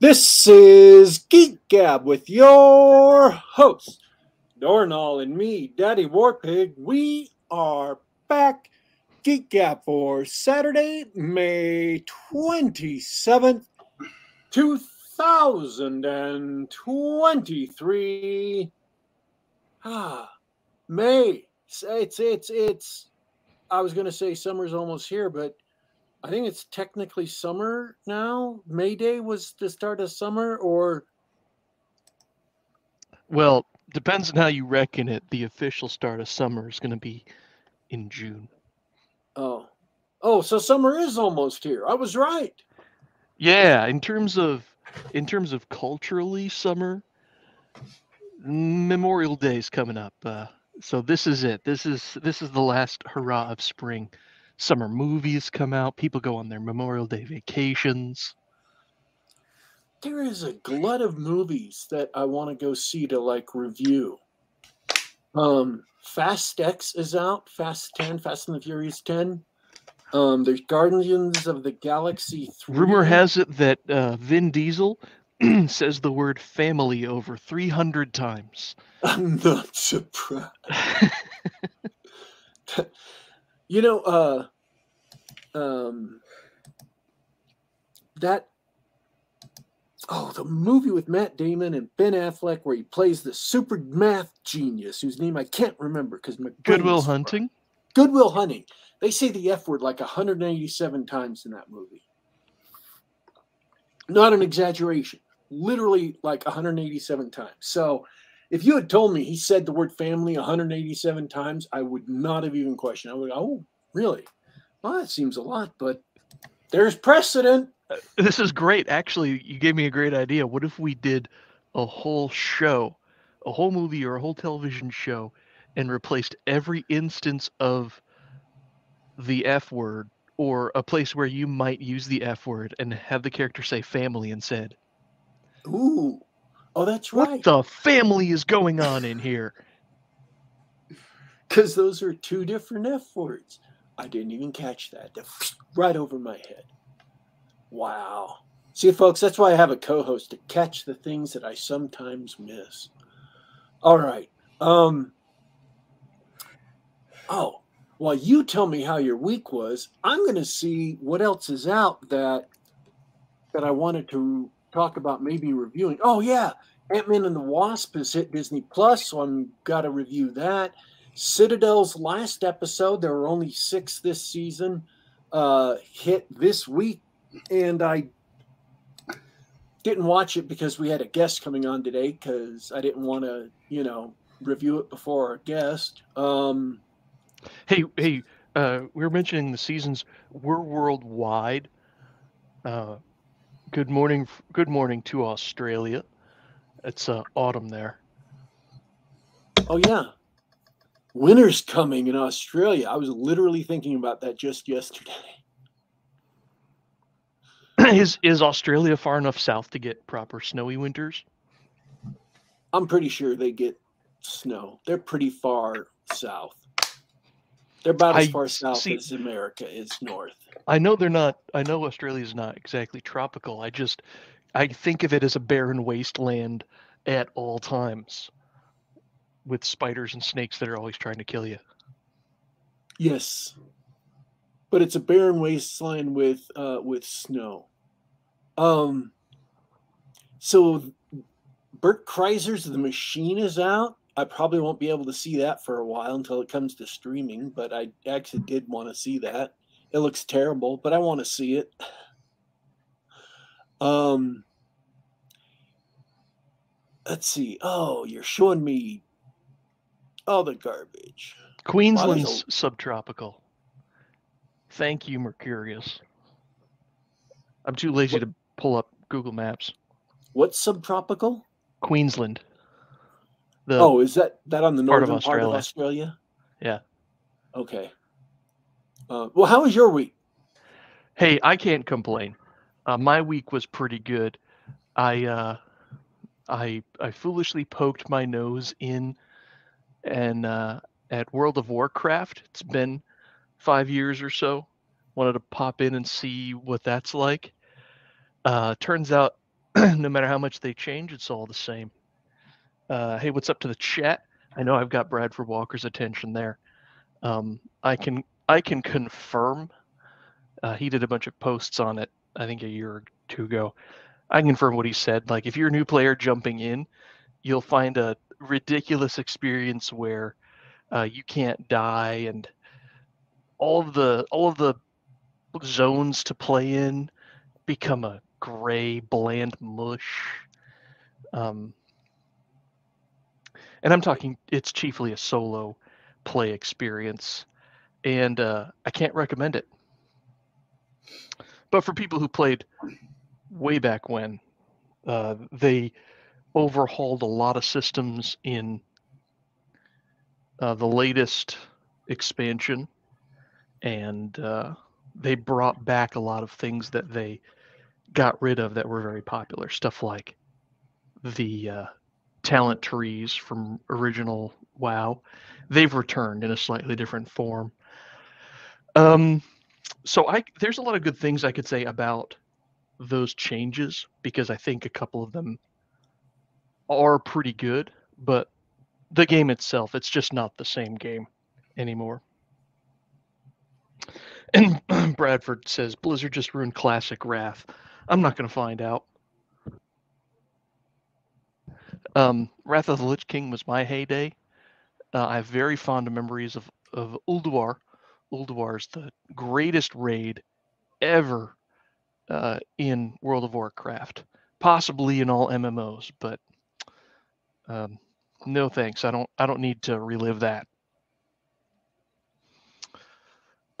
This is Geek Gab with your host, Dornall and me, Daddy Warpig. We are back. Geek Gab for Saturday, May 27th, 2023. Ah, May. It's, it's, it's, I was going to say summer's almost here, but I think it's technically summer now. May Day was the start of summer, or Well, depends on how you reckon it. The official start of summer is going to be in June. oh, oh, so summer is almost here. I was right. Yeah, in terms of in terms of culturally summer, Memorial Day is coming up. Uh, so this is it. This is this is the last hurrah of spring. Summer movies come out. People go on their Memorial Day vacations. There is a glut of movies that I want to go see to like review. Um, Fast X is out. Fast Ten, Fast and the Furious Ten. Um, there's Guardians of the Galaxy Three. Rumor has it that uh, Vin Diesel says the word family over 300 times. I'm not surprised. you know, uh, um, that oh, the movie with Matt Damon and Ben Affleck where he plays the super math genius whose name I can't remember because Goodwill. Hunting. Goodwill Hunting. They say the F word like 187 times in that movie. Not an exaggeration. Literally like 187 times. So if you had told me he said the word family 187 times, I would not have even questioned. I would, oh, really? Well, that seems a lot, but there's precedent. Uh, this is great. Actually, you gave me a great idea. What if we did a whole show, a whole movie or a whole television show, and replaced every instance of the F word or a place where you might use the F word and have the character say family instead? Ooh. Oh, that's right. What the family is going on in here? Because those are two different F words. I didn't even catch that. Right over my head. Wow. See, folks, that's why I have a co host to catch the things that I sometimes miss. All right. Um, oh, while you tell me how your week was, I'm going to see what else is out that that I wanted to talk about, maybe reviewing. Oh, yeah. Ant Man and the Wasp has hit Disney Plus, so I'm got to review that. Citadel's last episode, there were only six this season, uh, hit this week, and I didn't watch it because we had a guest coming on today because I didn't want to, you know, review it before our guest. Um, Hey, hey, uh, we were mentioning the seasons. We're worldwide. Uh, good morning, good morning to Australia. It's uh, autumn there. oh yeah, winter's coming in Australia. I was literally thinking about that just yesterday. is is Australia far enough south to get proper snowy winters? I'm pretty sure they get snow. They're pretty far south. They're about as I far south see- as America is north. I know they're not. I know Australia's not exactly tropical. I just I think of it as a barren wasteland at all times, with spiders and snakes that are always trying to kill you. Yes, but it's a barren wasteland with uh, with snow. Um. So, Bert Kreischer's The Machine is out. I probably won't be able to see that for a while until it comes to streaming. But I actually did want to see that. It looks terrible, but I want to see it. Um. Let's see. Oh, you're showing me all the garbage. Queensland's subtropical. Thank you, Mercurius. I'm too lazy What- to pull up Google Maps. What's subtropical? Queensland. The oh, is that that on the part of northern part of Australia. Australia? Yeah. Okay. Uh, well, how was your week? Hey, I can't complain. Uh, my week was pretty good. I uh, I I foolishly poked my nose in and uh, at World of Warcraft. It's been five years or so. Wanted to pop in and see what that's like. Uh, turns out no matter how much they change, it's all the same. Uh, hey, what's up to the chat? I know I've got Bradford Walker's attention there. Um, I can I can confirm. Uh, he did a bunch of posts on it. I think a year or two ago. I can confirm what he said. Like if you're a new player jumping in, you'll find a ridiculous experience where uh, you can't die and all of the all of the zones to play in become a gray bland mush. Um, and i'm talking it's chiefly a solo play experience and uh, i can't recommend it. But for people who played way back when uh, they overhauled a lot of systems in uh, the latest expansion, and uh, they brought back a lot of things that they got rid of that were very popular. Stuff like the uh, talent trees from original WoW. They've returned in a slightly different form. Um, so I there's a lot of good things I could say about those changes because I think a couple of them are pretty good, but the game itself, it's just not the same game anymore. And Bradford says Blizzard just ruined classic Wrath. I'm not going to find out. Um, Wrath of the Lich King was my heyday. Uh, I have very fond memories of, of Ulduar. Ulduar is the greatest raid ever uh, in World of Warcraft, possibly in all MMOs, but um, no thanks. I don't. I don't need to relive that.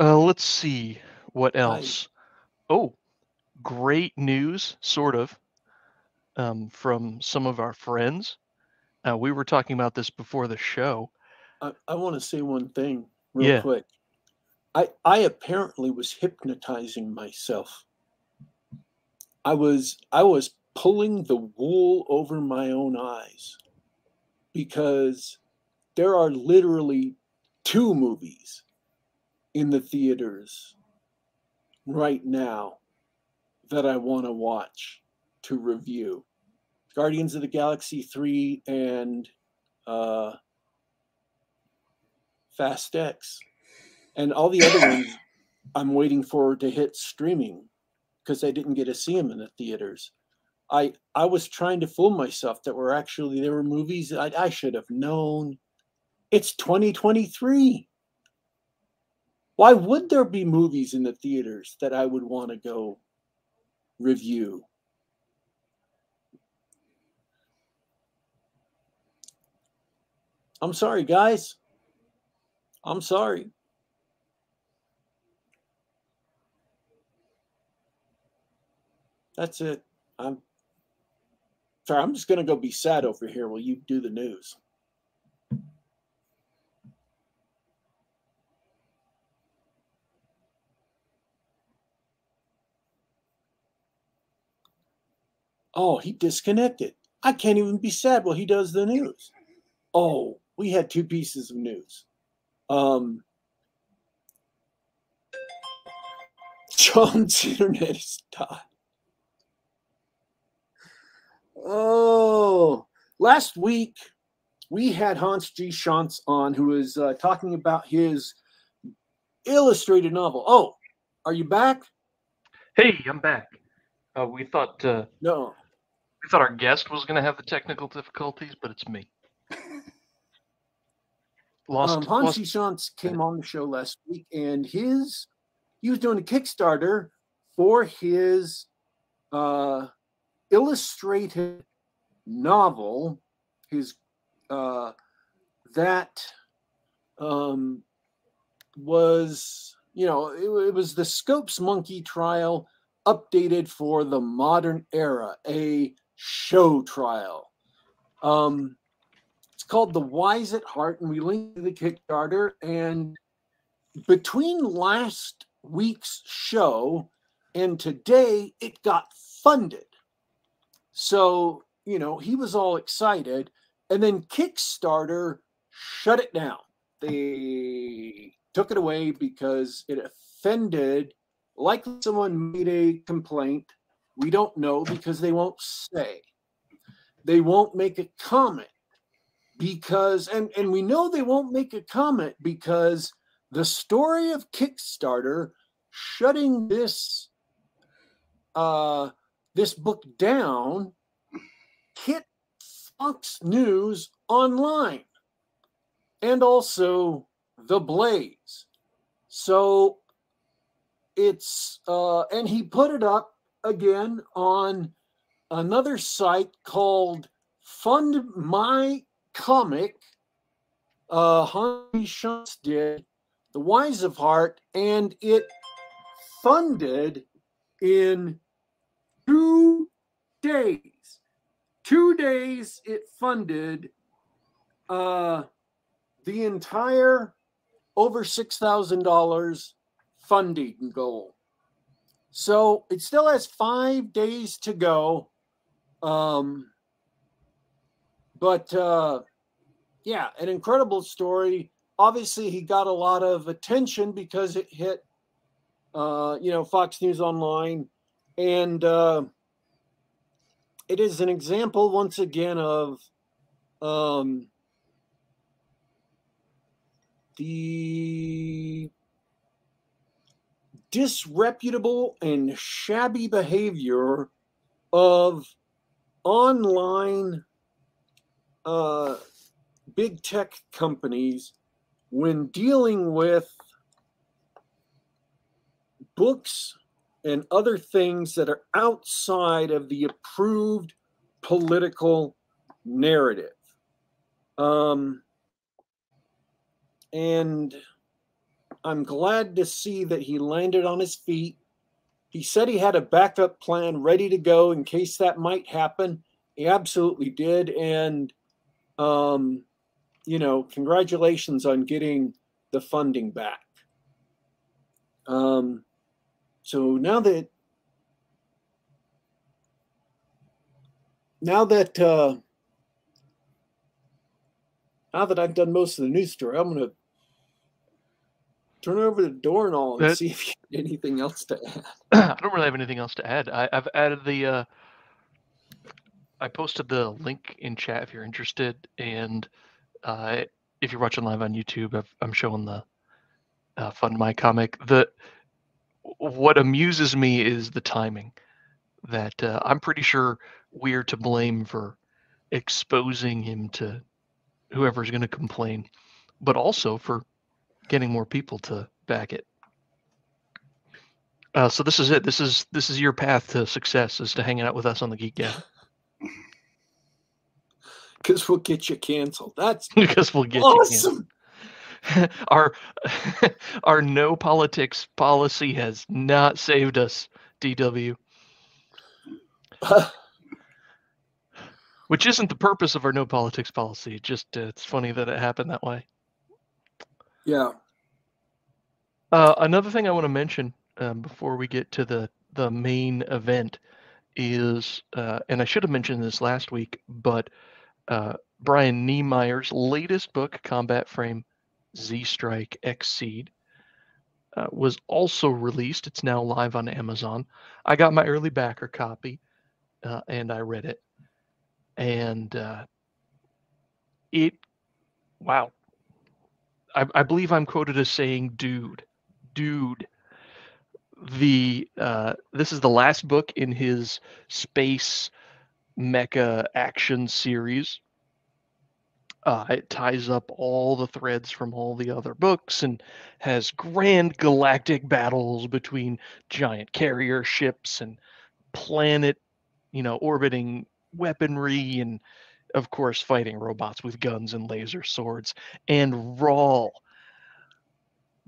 Uh, let's see what else. I... Oh, great news, sort of, um, from some of our friends. Uh, we were talking about this before the show. I, I want to say one thing real yeah. quick. I I apparently was hypnotizing myself. I was I was pulling the wool over my own eyes because there are literally two movies in the theaters right now that I want to watch to review Guardians of the Galaxy 3 and uh, Fast X. And all the other ones I'm waiting for to hit streaming because I didn't get to see them in the theaters. I I was trying to fool myself that were actually there were movies I, I should have known. It's 2023. Why would there be movies in the theaters that I would want to go review? I'm sorry, guys. I'm sorry. That's it. I'm Sorry, I'm just going to go be sad over here while you do the news. Oh, he disconnected. I can't even be sad while he does the news. Oh, we had two pieces of news. Um, John's internet is died. Oh, last week we had Hans G. Schantz on, who was uh, talking about his illustrated novel. Oh, are you back? Hey, I'm back. Uh, we thought uh, no, we thought our guest was going to have the technical difficulties, but it's me. Lost. Um, Hans G. Schantz came on the show last week, and his he was doing a Kickstarter for his uh, illustrated novel, his uh, that um, was you know it, it was the Scopes Monkey trial updated for the modern era, a show trial. Um, it's called The Wise at Heart, and we linked to the Kickstarter. And between last week's show and today, it got funded. So, you know, he was all excited. And then Kickstarter shut it down. They took it away because it offended, like someone made a complaint We don't know because they won't say. They won't make a comment because, and, and we know they won't make a comment because the story of Kickstarter shutting this uh, this book down hit Fox News online and also The Blaze. So it's, uh, and he put it up again on another site called Fund My Comic. Uh, Hans G. Schantz did The Wise of Heart, and it funded in two days. Two days it funded uh, the entire over $6,000 funding goal. So it still has five days to go. Um, but uh, yeah, an incredible story. Obviously, he got a lot of attention because it hit, uh, you know, Fox News Online. And uh, it is an example, once again, of um, the disreputable and shabby behavior of online uh, big tech companies when dealing with books and other things that are outside of the approved political narrative. Um, and I'm glad to see that he landed on his feet. He said he had a backup plan ready to go in case that might happen. He absolutely did. And, um, you know, congratulations on getting the funding back. Um, so now that now that uh, now that I've done most of the news story, I'm going to turn over the door and all and that, see if you have anything else to add. I don't really have anything else to add. I, have added the. Uh, I posted the link in chat if you're interested, and uh, if you're watching live on YouTube, i am showing the uh, fund my comic. The what amuses me is the timing. That uh, I'm pretty sure we're to blame for exposing him to whoever's going to complain, but also for getting more people to back it. Uh, so this is it. This is this is your path to success is to hanging out with us on the Geek Gab. Because we'll get you canceled. That's because we'll get awesome. our our no politics policy has not saved us, DW. Which isn't the purpose of our no politics policy. Just uh, it's funny that it happened that way. Yeah. Uh, another thing I want to mention um, before we get to the the main event is, uh, and I should have mentioned this last week, but uh, Brian Niemeier's latest book, Combat Frame Z Strike Exceed, uh, was also released. It's now live on Amazon. I got my early backer copy, uh, and I read it, and uh, it, wow, I, I believe I'm quoted as saying, "Dude, dude." The uh, this is the last book in his space mecha action series. Uh, it ties up all the threads from all the other books and has grand galactic battles between giant carrier ships and planet, you know, orbiting weaponry and of course, fighting robots with guns and laser swords. And Rawl.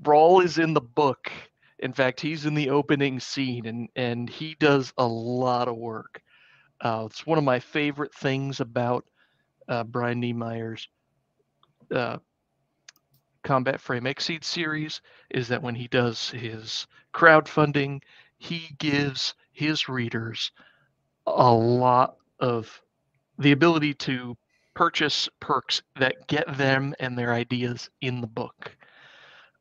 Rawl is in the book. In fact, he's in the opening scene and, and he does a lot of work. Uh, it's one of my favorite things about uh, Brian Niemeier's uh, Combat Frame XSeed series is that when he does his crowdfunding, he gives his readers a lot of the ability to purchase perks that get them and their ideas in the book.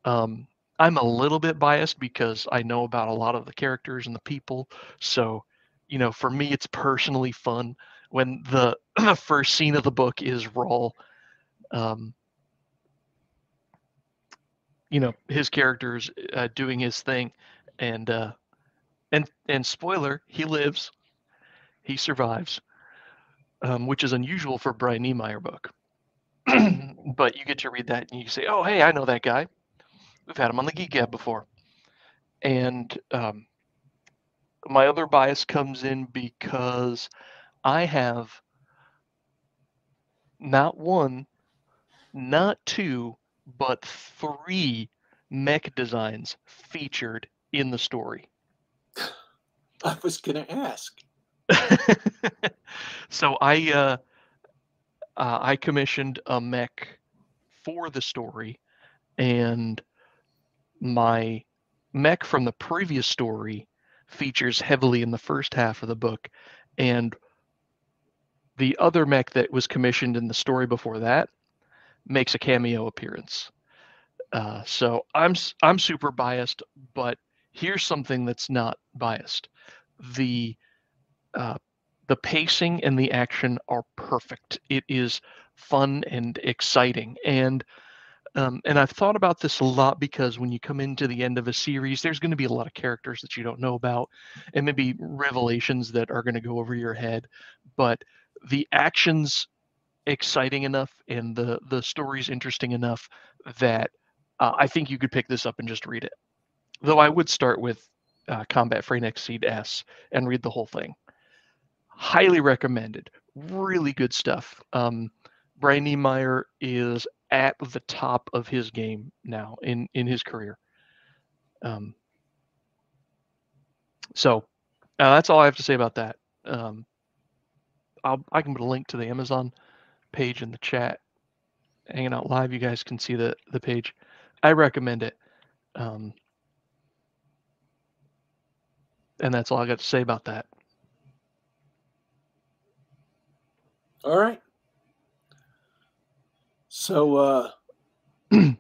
Um, I'm a little bit biased because I know about a lot of the characters and the people, so you know, for me, it's personally fun when the, the first scene of the book is Rawl. Um, you know, his character's uh, doing his thing, and uh, and and spoiler, he lives, he survives, um, which is unusual for Brian Niemeier book. but you get to read that and you say, "Oh, hey, I know that guy. We've had him on the Geek Gab before." And um, my other bias comes in because I have not one, not two, but three mech designs featured in the story. I was going to ask. so I uh, uh, I commissioned a mech for the story, and my mech from the previous story features heavily in the first half of the book, and the other mech that was commissioned in the story before that makes a cameo appearance. Uh, so I'm I'm super biased, but here's something that's not biased. The uh, the pacing and the action are perfect. It is fun and exciting, and um, and I've thought about this a lot because when you come into the end of a series, there's going to be a lot of characters that you don't know about, and maybe revelations that are going to go over your head. But the action's exciting enough, and the the story's interesting enough that uh, I think you could pick this up and just read it. Though I would start with uh, Combat Frame XSeed S and read the whole thing. Highly recommended. Really good stuff. Um, Brian Niemeier is at the top of his game now in in his career. Um, so uh, that's all I have to say about that. Um, I'll I can put a link to the Amazon page in the chat. Hanging out live, you guys can see the the page. I recommend it. Um, and that's all I got to say about that. All right. So, uh,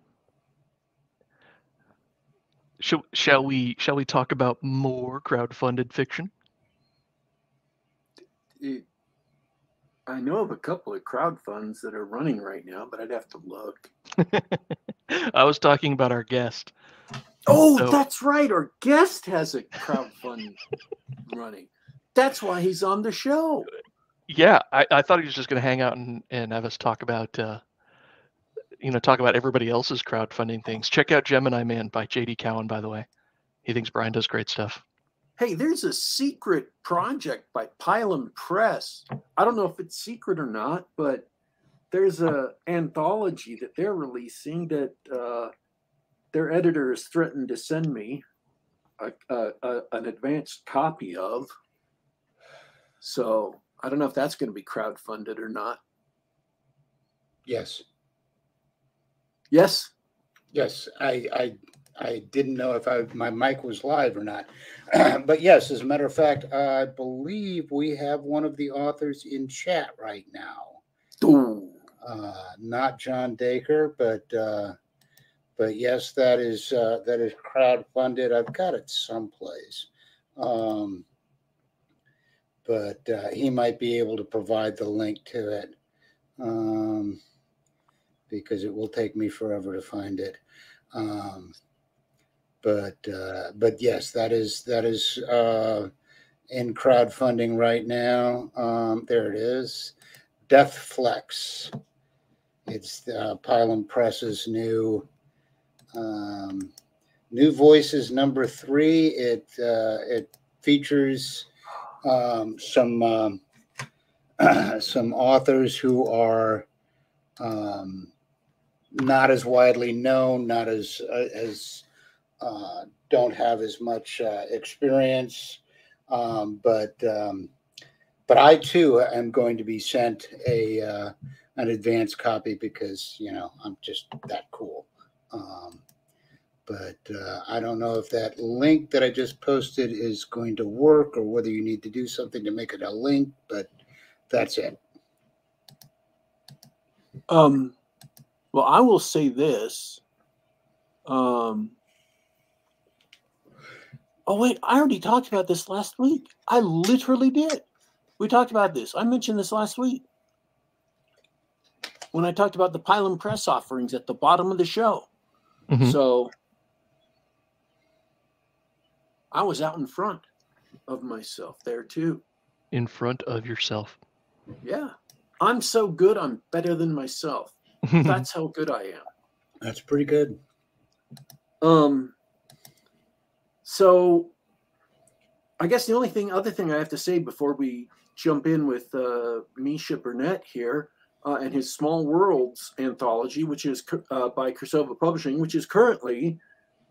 shall, shall we shall we talk about more crowd-funded fiction? It, I know of a couple of crowd funds that are running right now, but I'd have to look. I was talking about our guest. Oh, so, that's right. Our guest has a crowd fund running. That's why he's on the show. Yeah, I, I thought he was just going to hang out and, and have us talk about uh, you know talk about everybody else's crowdfunding things. Check out Gemini Man by J.D. Cowan, by the way. He thinks Brian does great stuff. Hey, there's a secret project by Pylon Press. I don't know if it's secret or not, but there's a anthology that they're releasing that uh, their editors threatened to send me a, a, a, an advanced copy of. So I don't know if that's going to be crowdfunded or not. Yes. Yes. Yes, I, I, I didn't know if I, my mic was live or not, but yes, as a matter of fact, I believe we have one of the authors in chat right now. Uh, not John Dacre, but uh, but yes, that is uh, that is crowd funded. I've got it someplace, um, but uh, he might be able to provide the link to it. Um, because it will take me forever to find it. Um, but uh, but yes, that is that is uh, in crowdfunding right now. Um, there it is, Death Flex. It's uh, Pylon Press's new um, new voices number three. It uh, it features um, some um, some authors who are um, not as widely known, not as uh, as uh, don't have as much uh, experience, um, but um, but I too am going to be sent a uh, an advanced copy because you know I'm just that cool. Um, but uh, I don't know if that link that I just posted is going to work or whether you need to do something to make it a link. But that's it. Um, well, I will say this. Um, Oh wait, I already talked about this last week. I literally did. We talked about this. I mentioned this last week when I talked about the Pylon press offerings at the bottom of the show. Mhm. So I was out in front of myself there too. In front of yourself. Yeah. I'm so good, I'm better than myself. That's how good I am. That's pretty good. Um so I guess the only thing other thing I have to say before we jump in with uh, Misha Burnett here uh, and his Small Worlds anthology, which is uh, by Cirsova Publishing, which is currently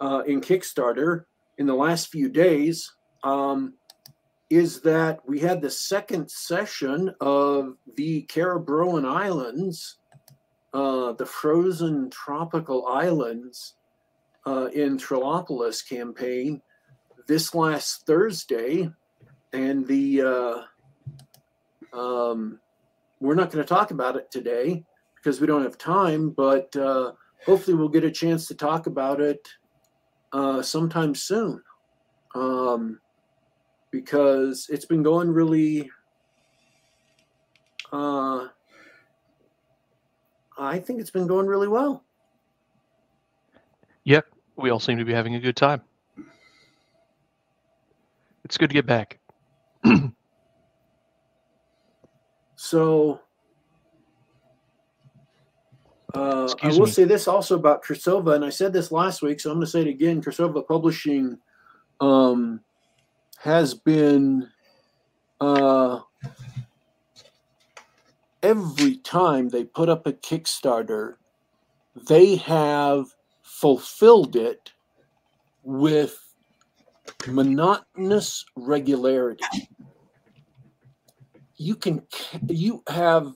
uh, in Kickstarter in the last few days, um, is that we had the second session of the Caribbean Islands, uh, the frozen tropical islands uh, in Trilopolis campaign this last Thursday, and the uh, um, we're not going to talk about it today because we don't have time, but uh, hopefully we'll get a chance to talk about it uh, sometime soon. Um, because it's been going really, uh, I think it's been going really well. Yep, we all seem to be having a good time. It's good to get back. So uh, I will me. say this also about Cirsova, and I said this last week, so I'm going to say it again. Cirsova Publishing um, has been uh, every time they put up a Kickstarter, they have fulfilled it with monotonous regularity. You can you have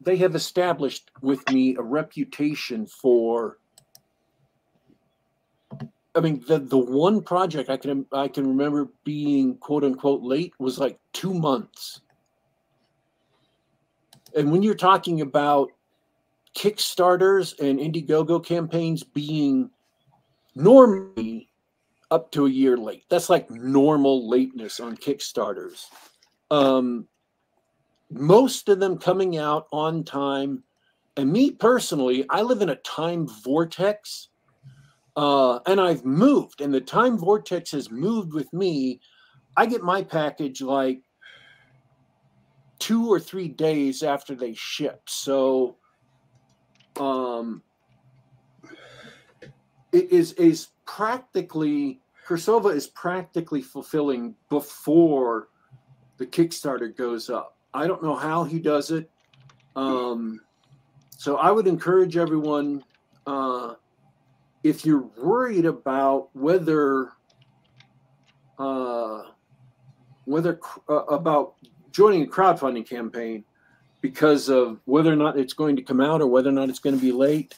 they have established with me a reputation for i mean the the one project i can i can remember being quote unquote late was like 2 months. And when you're talking about kickstarters and indiegogo campaigns being normally up to a year late that's like normal lateness on kickstarters um most of them coming out on time. And me personally, I live in a time vortex. Uh, and I've moved, and the time vortex has moved with me. I get my package like two or three days after they ship. So um, it is is practically Cirsova is practically fulfilling before the Kickstarter goes up. I don't know how he does it. Um, so I would encourage everyone, uh, if you're worried about whether, uh, whether uh, about joining a crowdfunding campaign because of whether or not it's going to come out or whether or not it's going to be late,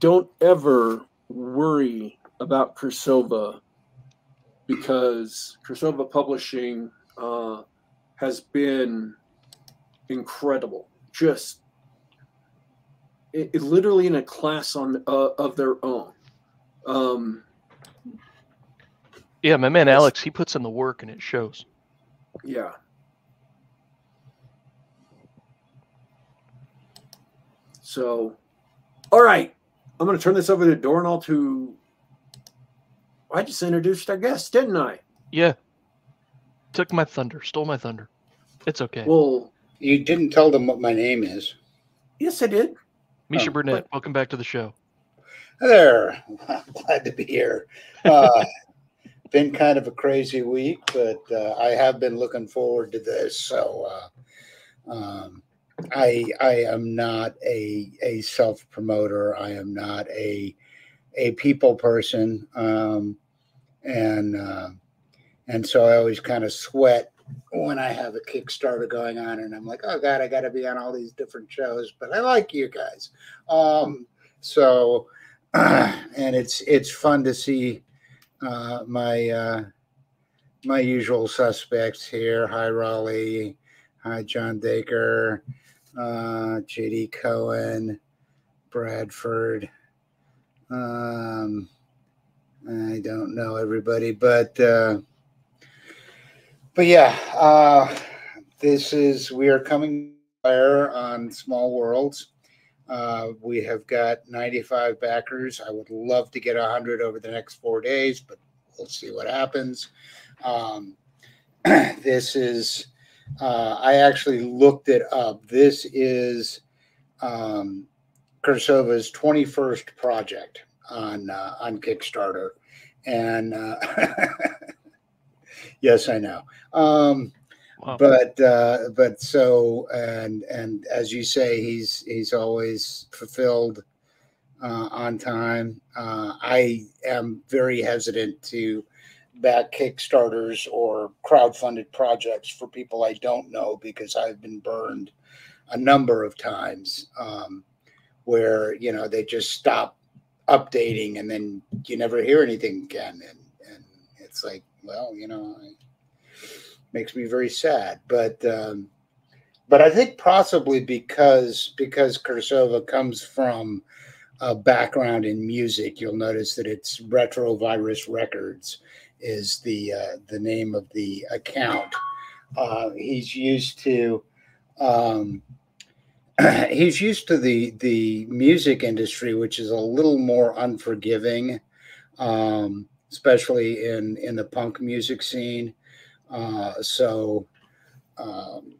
don't ever worry about Cirsova because Cirsova Publishing uh, has been incredible. Just it, it literally in a class on uh, of their own. Um, Yeah, my man Alex, he puts in the work and it shows. yeah. So, all right, I'm going to turn this over to Dornall to. I just introduced our guest, didn't I? Yeah. Took my thunder, stole my thunder. It's okay. Well, You didn't tell them what my name is. yes, I did. Misha oh, Burnett, welcome back to the show. Hi There, glad to be here. Uh, been kind of a crazy week, but uh, I have been looking forward to this. So uh, um, I I am not a a self promoter. I am not a a people person, um, and uh, and so I always kind of sweat when I have a Kickstarter going on, and I'm like, oh God, I got to be on all these different shows. But I like you guys, um, so and it's it's fun to see uh, my uh, my usual suspects here. Hi Raleigh, hi John Dacre, uh, JD Cowan, Bradford, um, I don't know everybody, but uh, but yeah, uh, this is we are coming fire on Small Worlds. Uh, we have got 95 backers. I would love to get 100 over the next four days, but we'll see what happens. Um, this is, uh, I actually looked it up. This is um, Cirsova's 21st project on uh, on Kickstarter, and uh, yes, I know. Um, wow. But uh, but so and and as you say, he's he's always fulfilled uh, on time. Uh, I am very hesitant to back Kickstarters or crowd-funded projects for people I don't know because I've been burned a number of times um, where you know they just stop updating and then you never hear anything again. And and it's like well you know it makes me very sad. But um but i think possibly because because Cirsova comes from a background in music you'll notice that it's retrovirus records is the uh, the name of the account. Uh, he's used to um, he's used to the the music industry, which is a little more unforgiving, um, especially in in the punk music scene. Uh, so, um,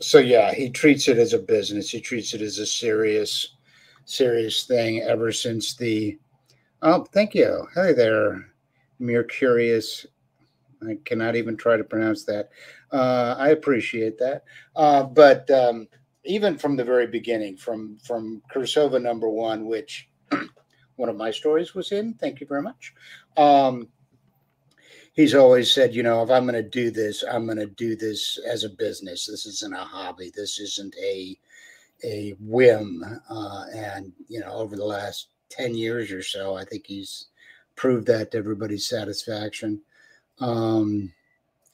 so yeah, he treats it as a business. He treats it as a serious, serious thing. Ever since the oh, thank you. Hey there, Mercurius. I cannot even try to pronounce that. Uh, I appreciate that, uh, but. Um, even from the very beginning, from from Cirsova number one, which one of my stories was in. Thank you very much. Um, he's always said, you know, if I'm going to do this, I'm going to do this as a business. This isn't a hobby. This isn't a a whim. Uh, and you know, over the last ten years or so, I think he's proved that to everybody's satisfaction. Um,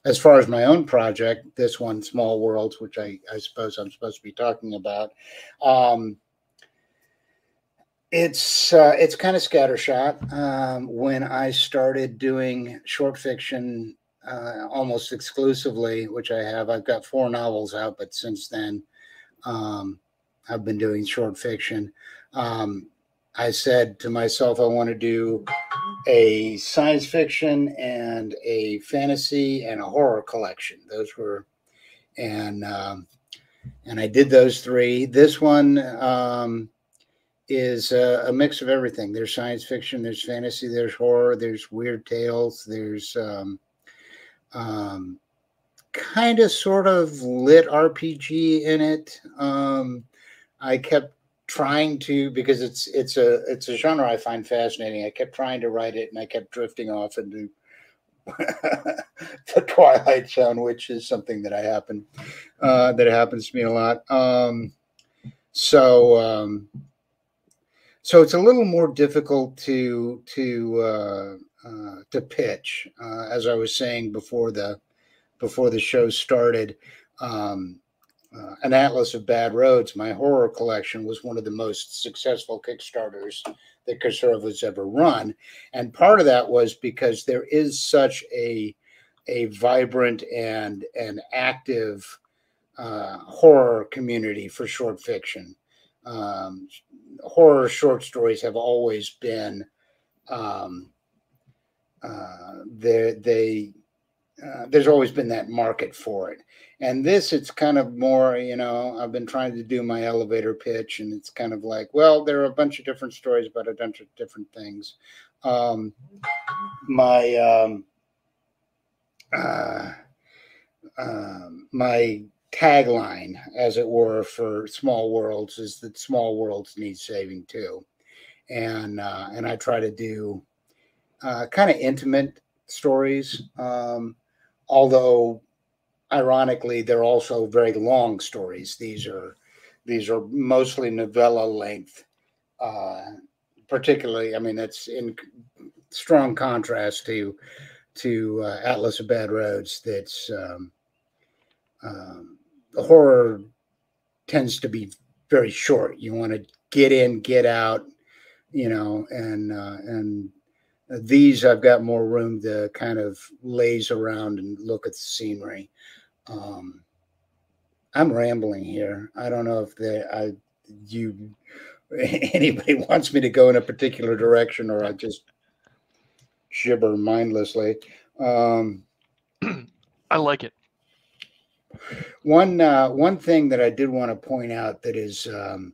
as far as my own project, this one, Small Worlds, which I, I suppose I'm supposed to be talking about, um, it's uh, it's kind of scattershot. Um, when I started doing short fiction uh, almost exclusively, which I have, I've got four novels out, but since then, um, I've been doing short fiction. Um, I said to myself, I want to do a science fiction and a fantasy and a horror collection. Those were, and um, and I did those three. This one um, is a, a, mix of everything. There's science fiction, there's fantasy, there's horror, there's weird tales, there's um, um, kind of sort of lit RPG in it. Um, I kept trying to because it's it's a it's a genre I find fascinating. I kept trying to write it and I kept drifting off into the Twilight Zone, which is something that I happen uh, that happens to me a lot. Um, so um, so it's a little more difficult to to uh, uh, to pitch, uh, as I was saying before the before the show started. Um, uh, an atlas of bad roads my horror collection was one of the most successful kickstarters that Cirsova's ever run. And part of that was because there is such a a vibrant and and active uh, horror community for short fiction. Um, horror short stories have always been um, uh, they uh, there's always been that market for it. And this, it's kind of more, you know, I've been trying to do my elevator pitch, and it's kind of like, well, there are a bunch of different stories about a bunch of different things. Um, my um, uh, uh, my tagline, as it were, for Small Worlds is that Small Worlds need saving too, and uh, and I try to do uh, kind of intimate stories. Um, although ironically they're also very long stories. These are these are mostly novella length uh, particularly i mean that's in strong contrast to to uh, atlas of bad roads that's um, um, horror tends to be very short. You want to get in get out you know and uh, and these I've got more room to kind of laze around and look at the scenery. Um, I'm rambling here. I don't know if I, you, anybody wants me to go in a particular direction or I just gibber mindlessly. Um, I like it. One uh, one thing that I did want to point out that is um,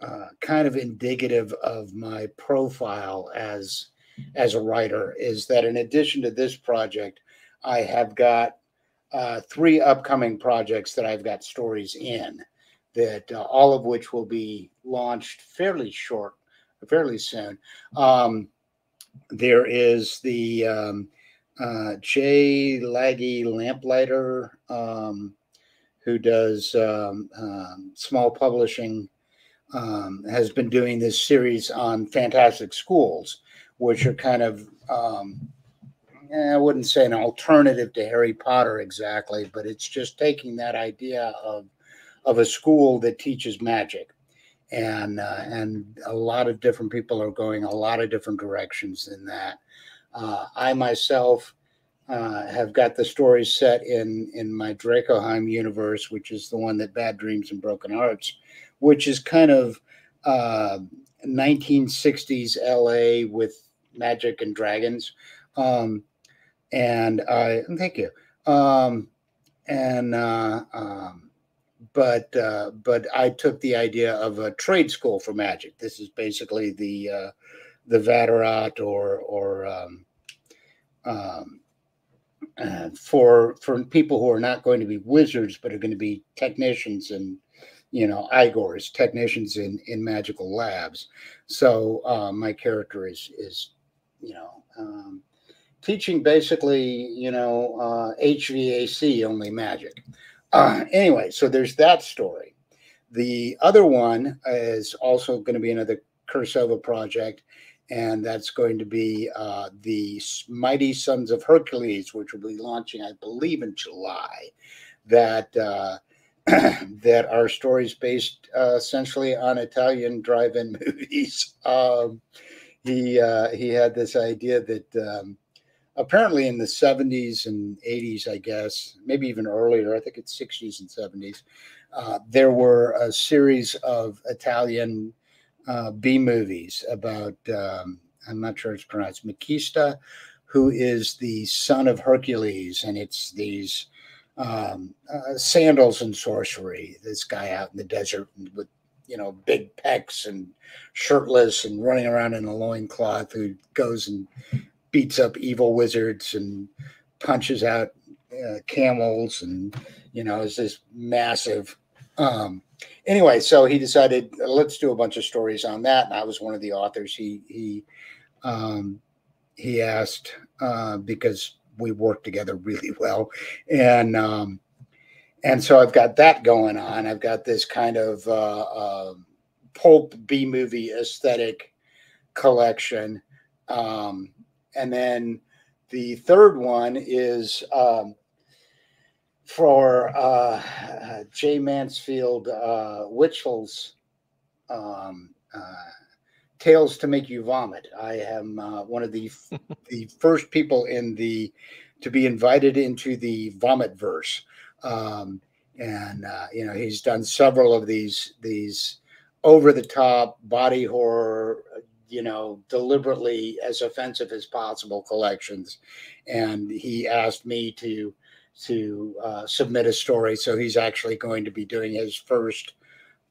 uh, kind of indicative of my profile as as a writer is that in addition to this project, I have got uh, three upcoming projects that I've got stories in that uh, all of which will be launched fairly short, fairly soon. Um, there is the um, uh, Jagi Lamplighter, um, who does um, um, small publishing, um, has been doing this series on fantastic schools, which are kind of, um, eh, I wouldn't say an alternative to Harry Potter exactly, but it's just taking that idea of of a school that teaches magic and uh, and a lot of different people are going a lot of different directions in that. Uh, I myself uh, have got the story set in in my Dracoheim universe, which is the one that Bad Dreams and Broken Hearts, which is kind of 1960s uh, LA with magic and dragons. Um, and I thank you. Um, and uh, um, but uh, but I took the idea of a trade school for magic. This is basically the uh, the Vatterott or or um, um, uh, for for people who are not going to be wizards but are going to be technicians and you know Igors, technicians in in magical labs. So uh, my character is is you know. Um, teaching basically, you know, uh, HVAC only magic. Uh, anyway, so there's that story. The other one is also going to be another Cirsova project, and that's going to be uh, the Mighty Sons of Hercules, which will be launching, I believe, in July. That uh, that are stories based uh, essentially on Italian drive-in movies. Um, he uh, he had this idea that um, apparently in the 70s and 80s, I guess, maybe even earlier, I think it's 60s and 70s, uh, there were a series of Italian uh, B movies about, um, I'm not sure it's pronounced, Maciste, who is the son of Hercules. And it's these um, uh, sandals and sorcery, this guy out in the desert with you know, big pecs and shirtless and running around in a loincloth who goes and beats up evil wizards and punches out uh, camels and you know is this massive um anyway so he decided let's do a bunch of stories on that. And i was one of the authors. He he um he asked uh because we worked together really well. And um and so i've got that going on. I've got this kind of uh, uh pulp b movie aesthetic collection. Um and then the third one is um, for uh, J. Manfred uh, Weichsel's um, uh, Tales to Make You Vomit. I am uh, one of the the first people in the to be invited into the Vomit verse, um, and uh, you know he's done several of these these over the top body horror you know, deliberately as offensive as possible collections. And he asked me to to uh, submit a story. So he's actually going to be doing his first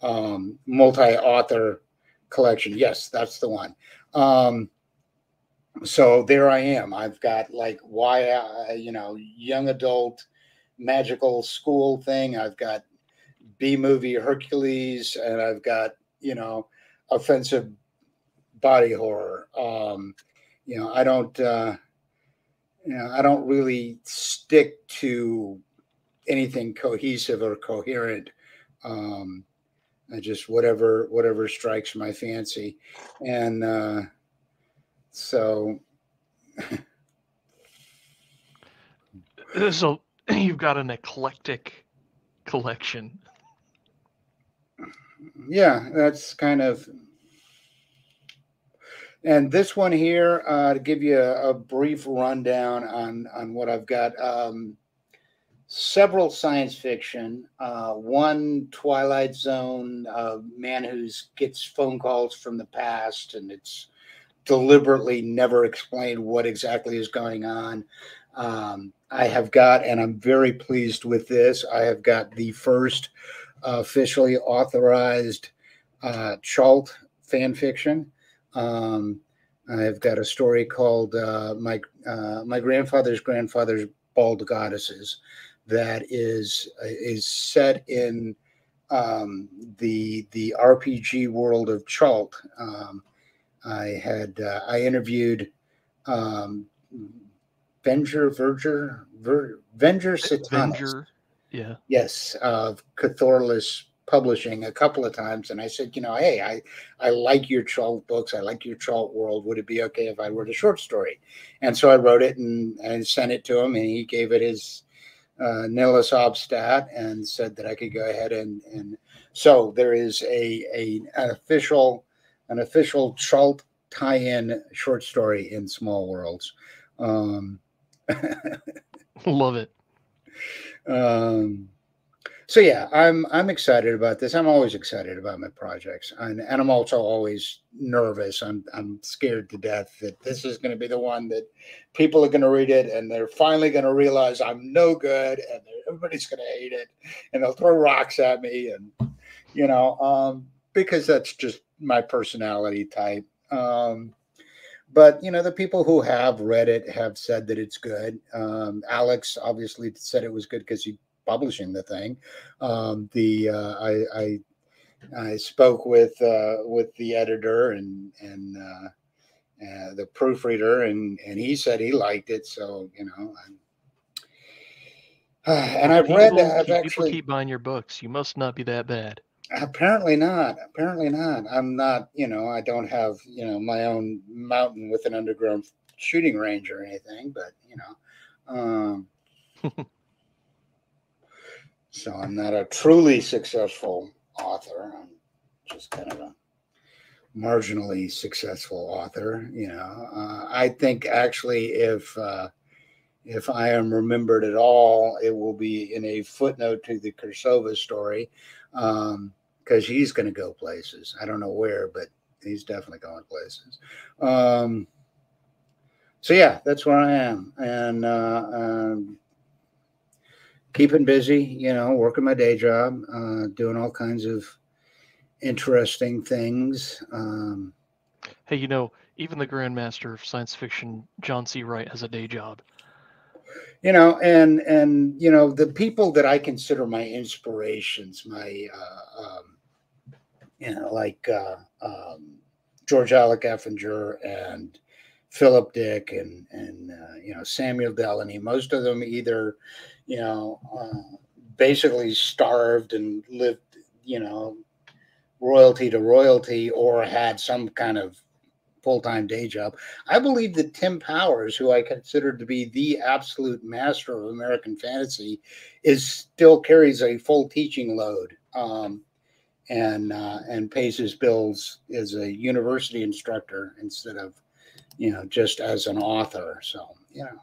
um, multi-author collection. Yes, that's the one. Um, so there I am. I've got like why uh, you know young adult magical school thing. I've got B movie Hercules, and I've got you know offensive body horror. Um, you know, I don't, uh, you know, I don't really stick to anything cohesive or coherent. Um, I just whatever whatever strikes my fancy, and uh, so. so you've got an eclectic collection. Yeah, that's kind of and this one here, uh, to give you a, a, brief rundown on on what I've got. Um, several science fiction, uh, one Twilight Zone, uh, man who gets phone calls from the past, and it's deliberately never explained what exactly is going on. Um, I have got, and I'm very pleased with this. I have got the first officially authorized uh, Cha'alt fan fiction. Um, I've got a story called uh, "My uh, My Grandfather's Grandfather's Bald Goddesses," that is is set in um, the the RPG world of Cha'alt. Um, I had uh, I interviewed um, Venger Verger Ver, Venger Satanis. Yeah. Yes, of Kort'thalis Publishing a couple of times, and I said, you know, hey, I I like your Cha'alt books. I like your Cha'alt world. Would it be okay if I wrote a short story? And so I wrote it and, and sent it to him, and he gave it his uh, Nihilus Obstat and said that I could go ahead and and so there is a, a an official an official Cha'alt tie-in short story in Small Worlds. Um, Love it. Um, so yeah, I'm I'm excited about this. I'm always excited about my projects, and, and I'm also always nervous. I'm I'm scared to death that this is going to be the one that people are going to read it, and they're finally going to realize I'm no good, and everybody's going to hate it, and they'll throw rocks at me, and you know, um, because that's just my personality type. Um, but you know the people who have read it have said that it's good um, alex obviously said it was good because he's publishing the thing. Um, the uh, I, I, I spoke with uh, with the editor and and uh, uh, the proofreader, and and he said he liked it. So you know. and I've read. I've people actually keep buying your books. You must not be that bad. Apparently not. Apparently not. I'm not. You know, I don't have you know my own mountain with an underground shooting range or anything. But you know, um, So I'm not a truly successful author. I'm just kind of a marginally successful author. You know, uh, I think actually if uh, if I am remembered at all, it will be in a footnote to the Cirsova story because he's going to go places. I don't know where, but he's definitely going places. Um, so yeah, that's where I am, and uh, um, keeping busy, you know, working my day job, uh, doing all kinds of interesting things. Um, hey, you know, even the grandmaster of science fiction, John C. Wright, has a day job. You know, and and you know the people that I consider my inspirations, my uh, um, you know, like uh, um, George Alec Effinger and Philip Dick and and uh, you know Samuel Delany. Most of them either you know, uh, basically starved and lived, you know, royalty to royalty or had some kind of full-time day job. I believe that Tim Powers, who I consider to be the absolute master of American fantasy, is still carries a full teaching load um, and uh, and pays his bills as a university instructor instead of you know just as an author. So you know.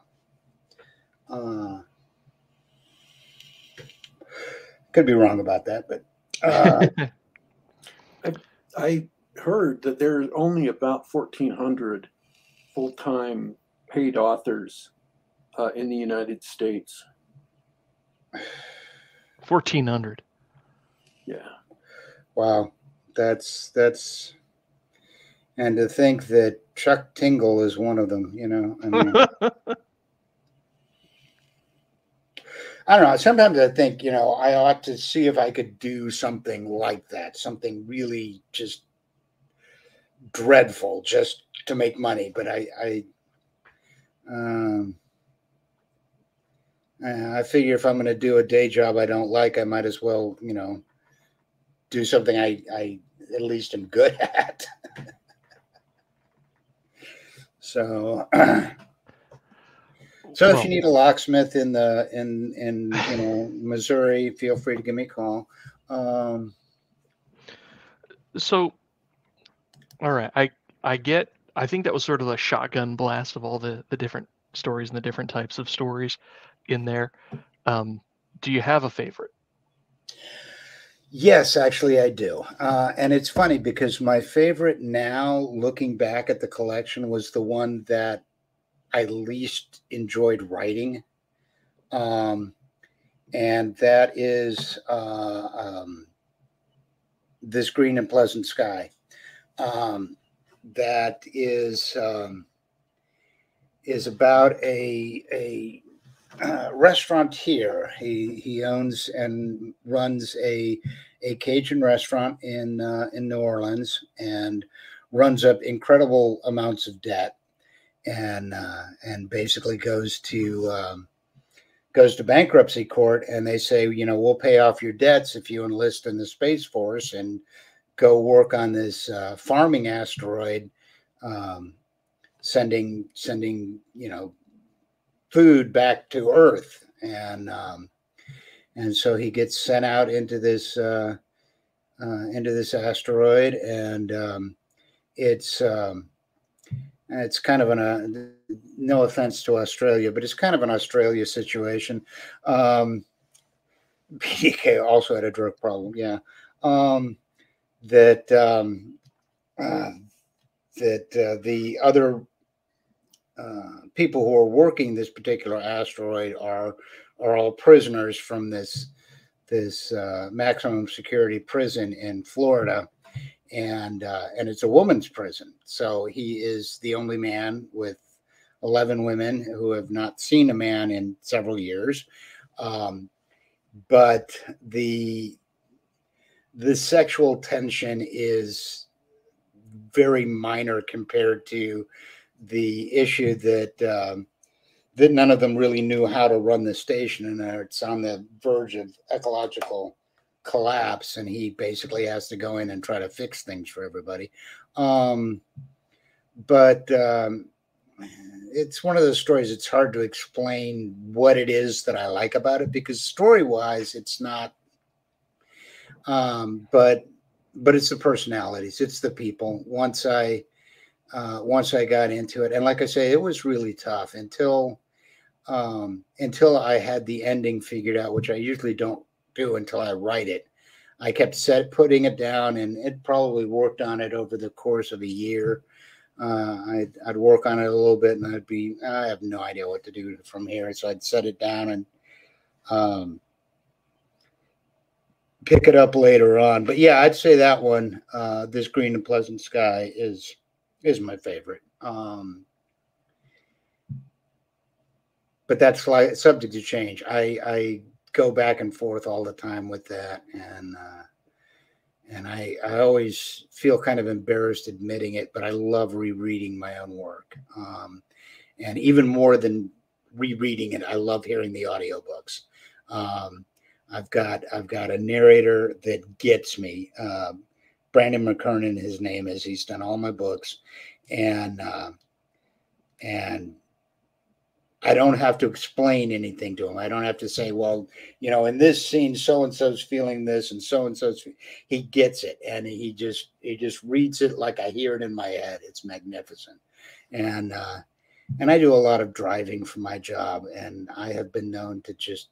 Uh, could be wrong about that, but uh, I, I heard that there's only about 1,400 full time paid authors uh, in the United States. 1,400. Yeah. Wow. That's, that's, and to think that Chuck Tingle is one of them, you know, I mean, I don't know. Sometimes I think, you know, I ought to see if I could do something like that, something really just dreadful just to make money. But I, I, um, I figure if I'm going to do a day job I don't like, I might as well, you know, do something I, I at least am good at. so, So if you need a locksmith in the in in you know Missouri, feel free to give me a call. Um, so, all right, I I get I think that was sort of a shotgun blast of all the the different stories and the different types of stories in there. Um, do you have a favorite? Yes, actually, I do. Uh, and it's funny because my favorite now, looking back at the collection, was the one that I least enjoyed writing. Um, and that is uh, um, This Green and Pleasant Sky. Um, that is um, is about a, a uh, here. He he owns and runs a a Cajun restaurant in uh, in New Orleans and runs up incredible amounts of debt and uh, and basically goes to um, goes to bankruptcy court and they say you know we'll pay off your debts if you enlist in the space force and go work on this uh, farming asteroid um, sending sending you know food back to Earth, and um, and so he gets sent out into this uh, uh, into this asteroid, and um, it's um, it's kind of an uh, no offense to Australia, but it's kind of an Australia situation. Um, PDK also had a drug problem, yeah. Um, that um, uh, that uh, the other uh, people who are working this particular asteroid are are all prisoners from this this uh, maximum security prison in Florida, and uh, and it's a woman's prison. So he is the only man with eleven women who have not seen a man in several years. Um, but the the sexual tension is very minor compared to the issue that um, that none of them really knew how to run the station, and it's on the verge of ecological collapse. And he basically has to go in and try to fix things for everybody. Um, but um, it's one of those stories. It's hard to explain what it is that I like about it because story wise, it's not. Um, but but it's the personalities, it's the people. Once I uh, once I got into it. And like I say, it was really tough until um, until I had the ending figured out, which I usually don't do until I write it. I kept set putting it down, and it probably worked on it over the course of a year. Uh, I'd, I'd work on it a little bit, and I'd be I have no idea what to do from here, so I'd set it down and um, pick it up later on. But yeah, I'd say that one, uh, this green and pleasant sky, is is my favorite. Um, but that's like subject to change. I I go back and forth all the time with that, and uh, and I I always feel kind of embarrassed admitting it, but I love rereading my own work, um, and even more than rereading it, I love hearing the audiobooks. Um, I've got I've got a narrator that gets me. Um, Brandon McKernan, his name is. He's done all my books, and uh, and I don't have to explain anything to him. I don't have to say, well, you know, in this scene, so and so's feeling this, and so and so's. He gets it, and he just he just reads it like I hear it in my head. It's magnificent, and uh, and I do a lot of driving for my job, and I have been known to just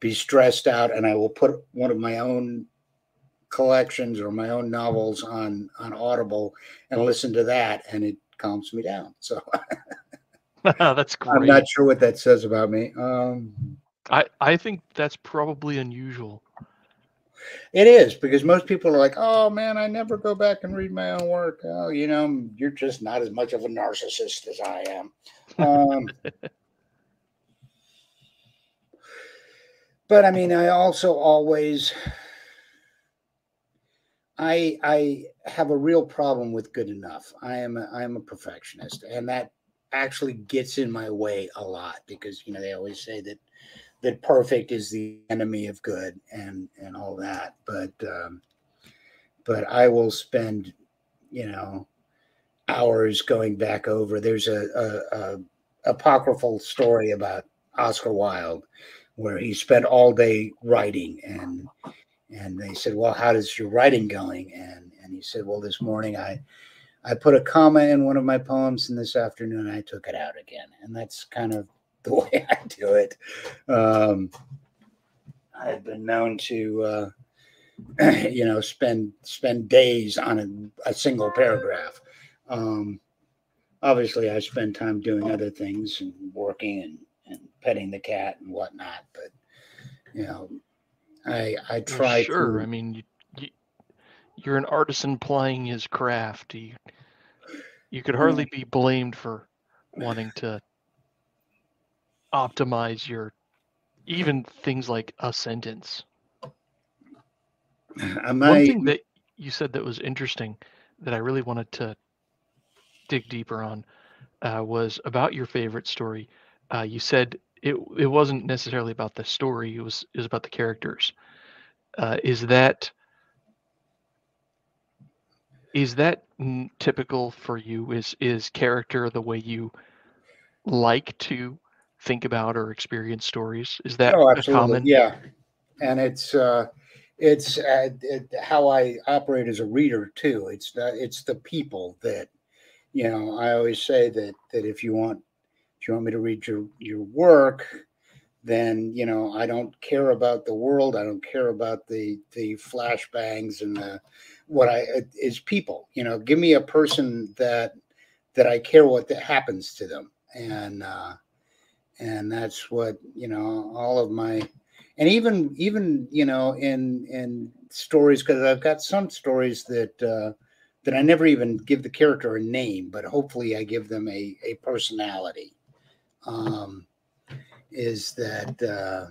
be stressed out, and I will put one of my own collections or my own novels on on Audible and listen to that, and it calms me down. So that's great. I'm not sure what that says about me. Um, I I think that's probably unusual. It is because most people are like, "Oh man, I never go back and read my own work." Oh, you know, you're just not as much of a narcissist as I am. Um, but I mean, I also always I I have a real problem with good enough. I am a, I am a perfectionist, and that actually gets in my way a lot because you know they always say that that perfect is the enemy of good and and all that. But um, but I will spend you know hours going back over. There's a, a, a apocryphal story about Oscar Wilde where he spent all day writing and and they said, "Well, how does your writing going?" And and he said, "Well, this morning I I put a comma in one of my poems, and this afternoon I took it out again, and that's kind of the way I do it. Um, I've been known to, uh, you know, spend spend days on a, a single paragraph. Um, obviously, I spend time doing other things and working and, and petting the cat and whatnot, but you know, I I try. Sure, to, I mean, you, you, you're an artisan plying his craft. You, you could hardly be blamed for wanting to optimize your even things like a sentence. Am One I, thing that you said that was interesting that I really wanted to dig deeper on uh, was about your favorite story. Uh, you said it it wasn't necessarily about the story; it was it was about the characters. Uh, is that is that typical for you? Is is character the way you like to think about or experience stories? Is that oh, absolutely, common? yeah, and it's uh, it's uh, it, how I operate as a reader too. It's the it's the people that you know. I always say that that if you want you want me to read your your work, then you know I don't care about the world. I don't care about the the flashbangs and the what I is people. You know, give me a person that that I care what that happens to them, and uh, and that's what you know. All of my and even even you know in in stories because I've got some stories that uh, that I never even give the character a name, but hopefully I give them a a personality. Um, is that uh,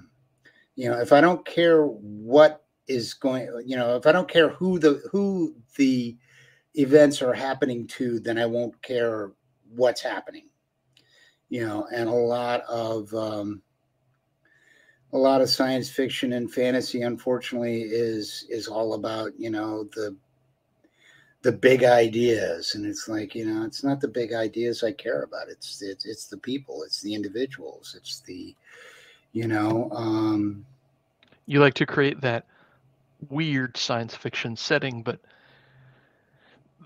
you know if I don't care what is going, you know, if I don't care who the who the events are happening to, then I won't care what's happening. You know, and a lot of um, a lot of science fiction and fantasy, unfortunately, is is all about you know the the big ideas, and it's like you know, it's not the big ideas I care about. It's it's it's the people, it's the individuals, it's the you know. Um, You like to create that weird science fiction setting, but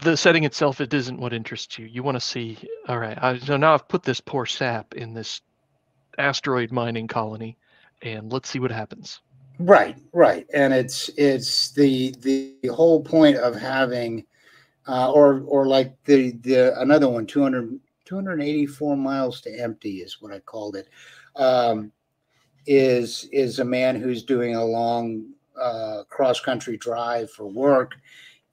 the setting itself it isn't what interests you. You want to see, all right, I, so now I've put this poor sap in this asteroid mining colony, and let's see what happens. Right, right, and it's it's the the whole point of having, uh, or or like the the another one 200, 284 miles to empty is what I called it, um, is is a man who's doing a long uh, cross country drive for work,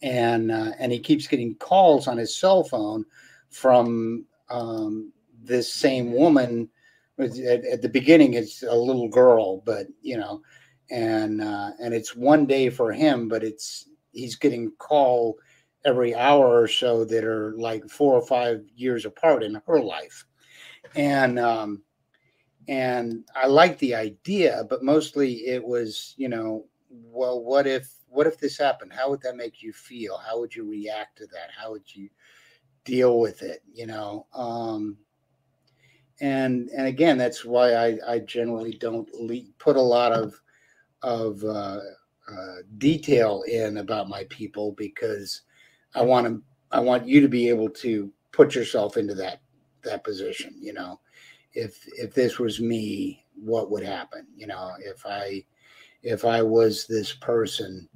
and uh, and he keeps getting calls on his cell phone from um, this same woman. At, at the beginning, it's a little girl, but you know and uh, and it's one day for him, but it's he's getting call every hour or so that are like four or five years apart in her life, and um, and I like the idea, but mostly it was you know well what if what if this happened? How would that make you feel? How would you react to that? How would you deal with it? You know. Um, and and again, that's why I, I generally don't le- put a lot of of uh, uh, detail in about my people because I want to I want you to be able to put yourself into that that position. You know, if if this was me, what would happen? You know, if I if I was this person,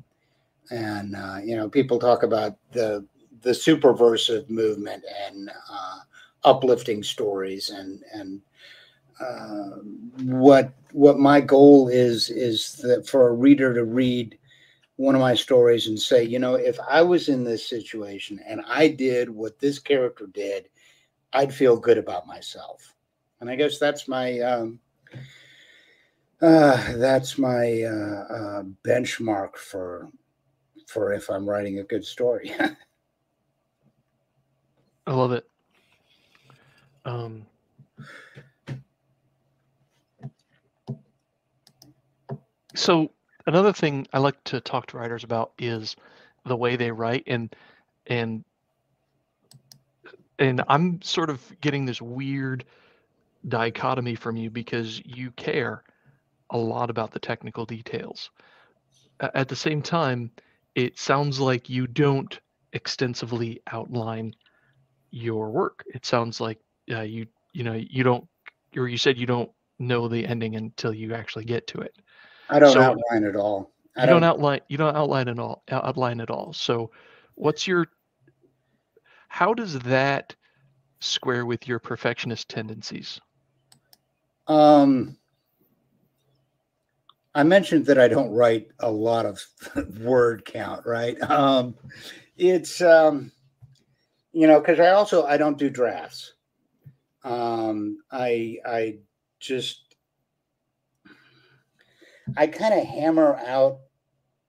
and uh, you know, people talk about the the superversive movement and uh, uplifting stories and and uh, what what my goal is is that for a reader to read one of my stories and say, you know, if I was in this situation and I did what this character did, I'd feel good about myself. And I guess that's my um, uh, that's my uh, uh, benchmark for for if I'm writing a good story. I love it. Um, so another thing I like to talk to writers about is the way they write and and and I'm sort of getting this weird dichotomy from you because you care a lot about the technical details. At the same time, it sounds like you don't extensively outline your work. It sounds like uh, you you know you don't or you said you don't know the ending until you actually get to it. I don't so, outline at all. I you don't, don't outline you don't outline at all outline at all. So what's your how does that square with your perfectionist tendencies? Um I mentioned that I don't write a lot of word count, right? Um it's um you know, because I also I don't do drafts. Um I I just I kind of hammer out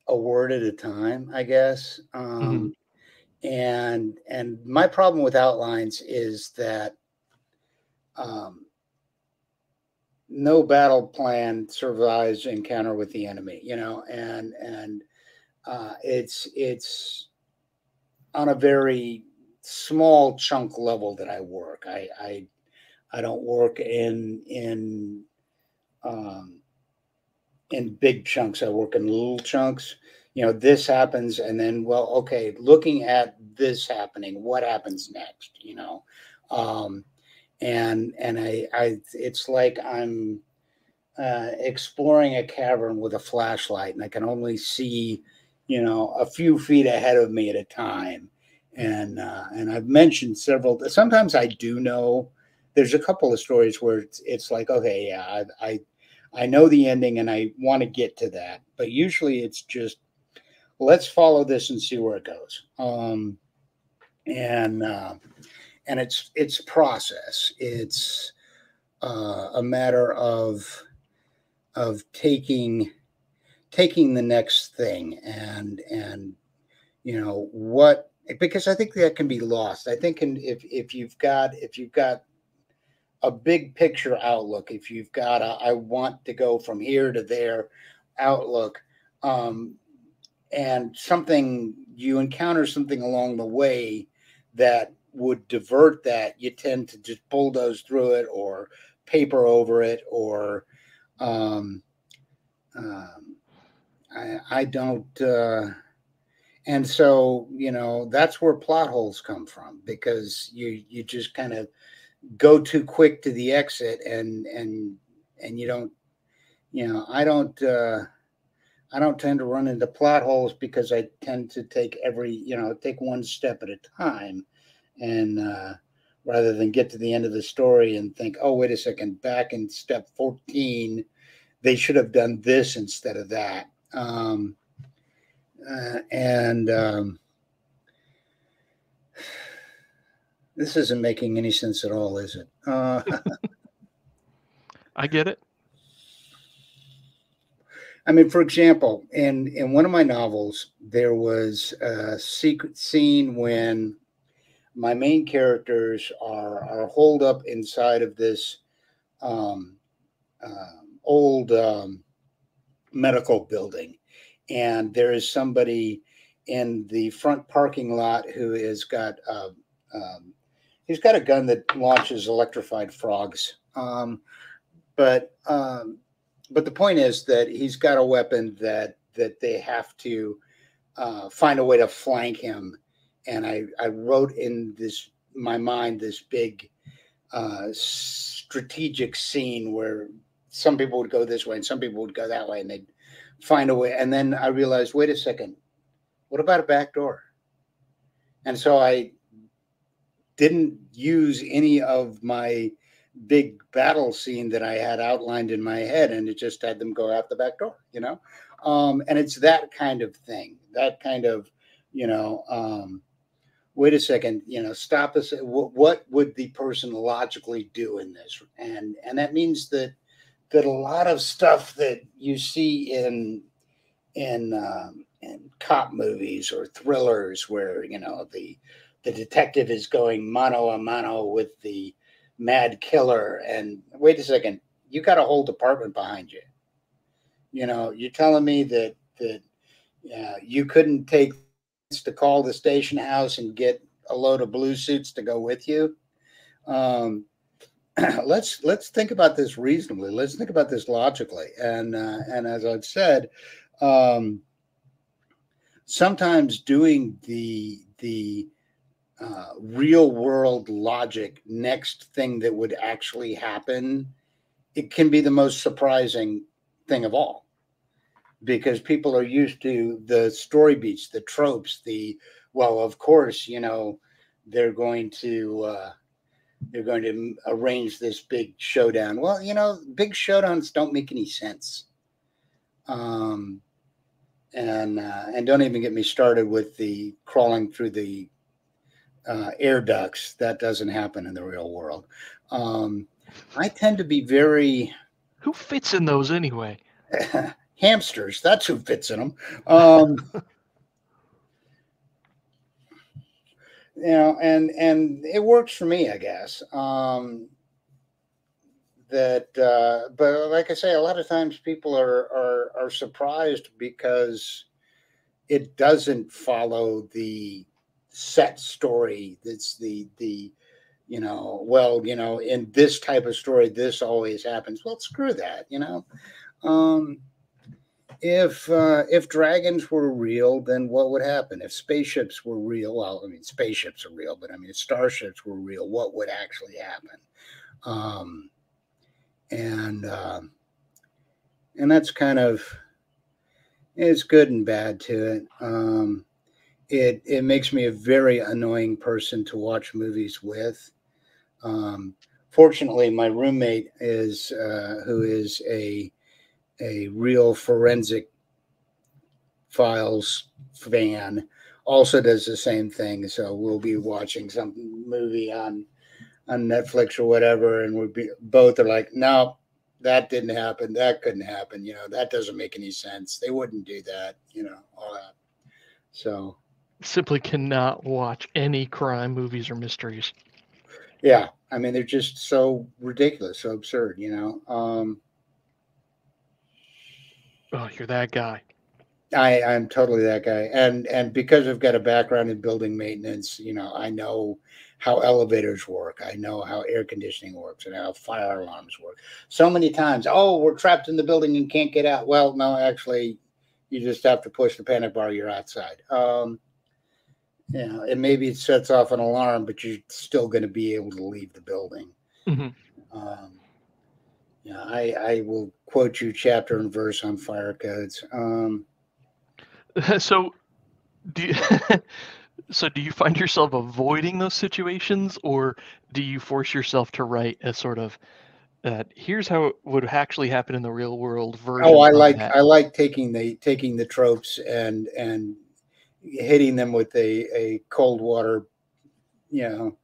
a word at a time, I guess. Um, mm-hmm. And and my problem with outlines is that um, no battle plan survives encounter with the enemy. You know, and and uh, it's it's on a very small chunk level that I work. I I I don't work in in um, in big chunks. I work in little chunks. You know, this happens, and then, well, okay, looking at this happening, what happens next? You know, um, and and I, I, it's like I'm uh, exploring a cavern with a flashlight, and I can only see, you know, a few feet ahead of me at a time. And uh, and I've mentioned several. Sometimes I do know. There's a couple of stories where it's, it's like, okay, yeah, I, I I know the ending and I want to get to that. But usually it's just let's follow this and see where it goes. Um, and uh, and it's it's process. It's uh, a matter of of taking taking the next thing and and you know what because I think that can be lost. I think in, if if you've got if you've got a big picture outlook, if you've got a I want to go from here to there outlook, um, and something you encounter something along the way that would divert that, you tend to just bulldoze through it or paper over it or um, um, I, I don't. Uh, and so you know that's where plot holes come from because you you just kind of go too quick to the exit and and and you don't you know i don't uh i don't tend to run into plot holes because i tend to take every you know take one step at a time and uh rather than get to the end of the story and think oh wait a second back in step 14 they should have done this instead of that. Um uh, and um This isn't making any sense at all, is it? Uh, I get it. I mean, for example, in in one of my novels, there was a secret scene when my main characters are are holed up inside of this um, uh, old um, medical building, and there is somebody in the front parking lot who has got uh, um, he's got a gun that launches electrified frogs. Um, but um, but the point is that he's got a weapon that that they have to uh, find a way to flank him. And I I wrote in this my mind this big uh, strategic scene where some people would go this way and some people would go that way, and they'd find a way. And then I realized, wait a second, what about a back door? And so I didn't use any of my big battle scene that I had outlined in my head, and it just had them go out the back door, you know. Um, and it's that kind of thing, that kind of, you know, um, wait a second, you know, stop us. What would the person logically do in this? And and that means that that a lot of stuff that you see in in um, in cop movies or thrillers, where you know the the detective is going mano a mano with the mad killer. And wait a second, you got a whole department behind you. You know, you're telling me that that uh, you couldn't take to call the station house and get a load of blue suits to go with you. Um, let's let's think about this reasonably. Let's think about this logically. And uh, and as I've said, um, sometimes doing the the uh, real world logic next thing that would actually happen, it can be the most surprising thing of all because people are used to the story beats, the tropes, the well, of course, you know, they're going to uh, they're going to arrange this big showdown. Well, you know, big showdowns don't make any sense. Um, and uh, and don't even get me started with the crawling through the uh, air ducts. That doesn't happen in the real world. Um, I tend to be very. Who fits in those anyway? hamsters. That's who fits in them. Um, you know, and and it works for me, I guess. Um, that, uh, but like I say, a lot of times people are are are surprised because it doesn't follow the set story. That's the the you know, well, you know, in this type of story, this always happens. Well, screw that, you know. Um, if uh, if dragons were real, then what would happen? If spaceships were real, well, I mean, spaceships are real, but I mean, if starships were real, what would actually happen? Um, and uh, and that's kind of it's good and bad to it. Um, it it makes me a very annoying person to watch movies with. Um, fortunately, my roommate is uh, who is a a real forensic files fan also does the same thing. So we'll be watching some movie on on netflix or whatever and we'll be both are like no that didn't happen. That couldn't happen. You know that doesn't make any sense. They wouldn't do that you know all that. So simply cannot watch any crime movies or mysteries yeah i mean they're just so ridiculous so absurd you know um Oh, you're that guy. I, I'm totally that guy. And and because I've got a background in building maintenance, you know, I know how elevators work. I know how air conditioning works and how fire alarms work. So many times, oh, we're trapped in the building and can't get out. Well, no, actually, you just have to push the panic bar. You're outside. Um, you know, and maybe it sets off an alarm, but you're still going to be able to leave the building. Mm-hmm. Um, yeah, I, I will quote you chapter and verse on fire codes. Um, so, do you, so do you find yourself avoiding those situations, or do you force yourself to write a sort of that here's how it would actually happen in the real world version? Oh, I like that? I like taking the taking the tropes and and hitting them with a a cold water, you know.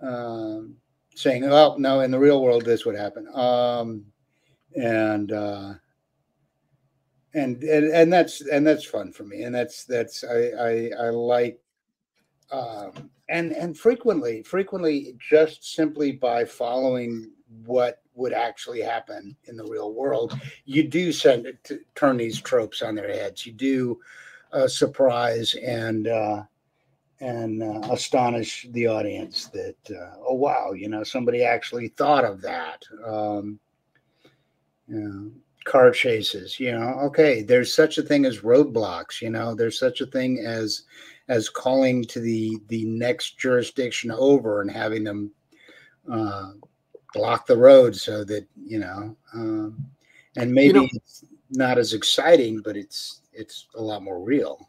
Um, saying, "Oh no, in the real world, this would happen," um, and uh, and and and that's and that's fun for me, and that's that's I I, I like, um, and and frequently frequently just simply by following what would actually happen in the real world, you do send turn these tropes on their heads. You do uh, surprise and. Uh, and uh, astonish the audience that uh, oh wow you know somebody actually thought of that um, you know, car chases you know okay there's such a thing as roadblocks you know there's such a thing as as calling to the the next jurisdiction over and having them uh, block the road so that you know um, and maybe you know, it's not as exciting but it's it's a lot more real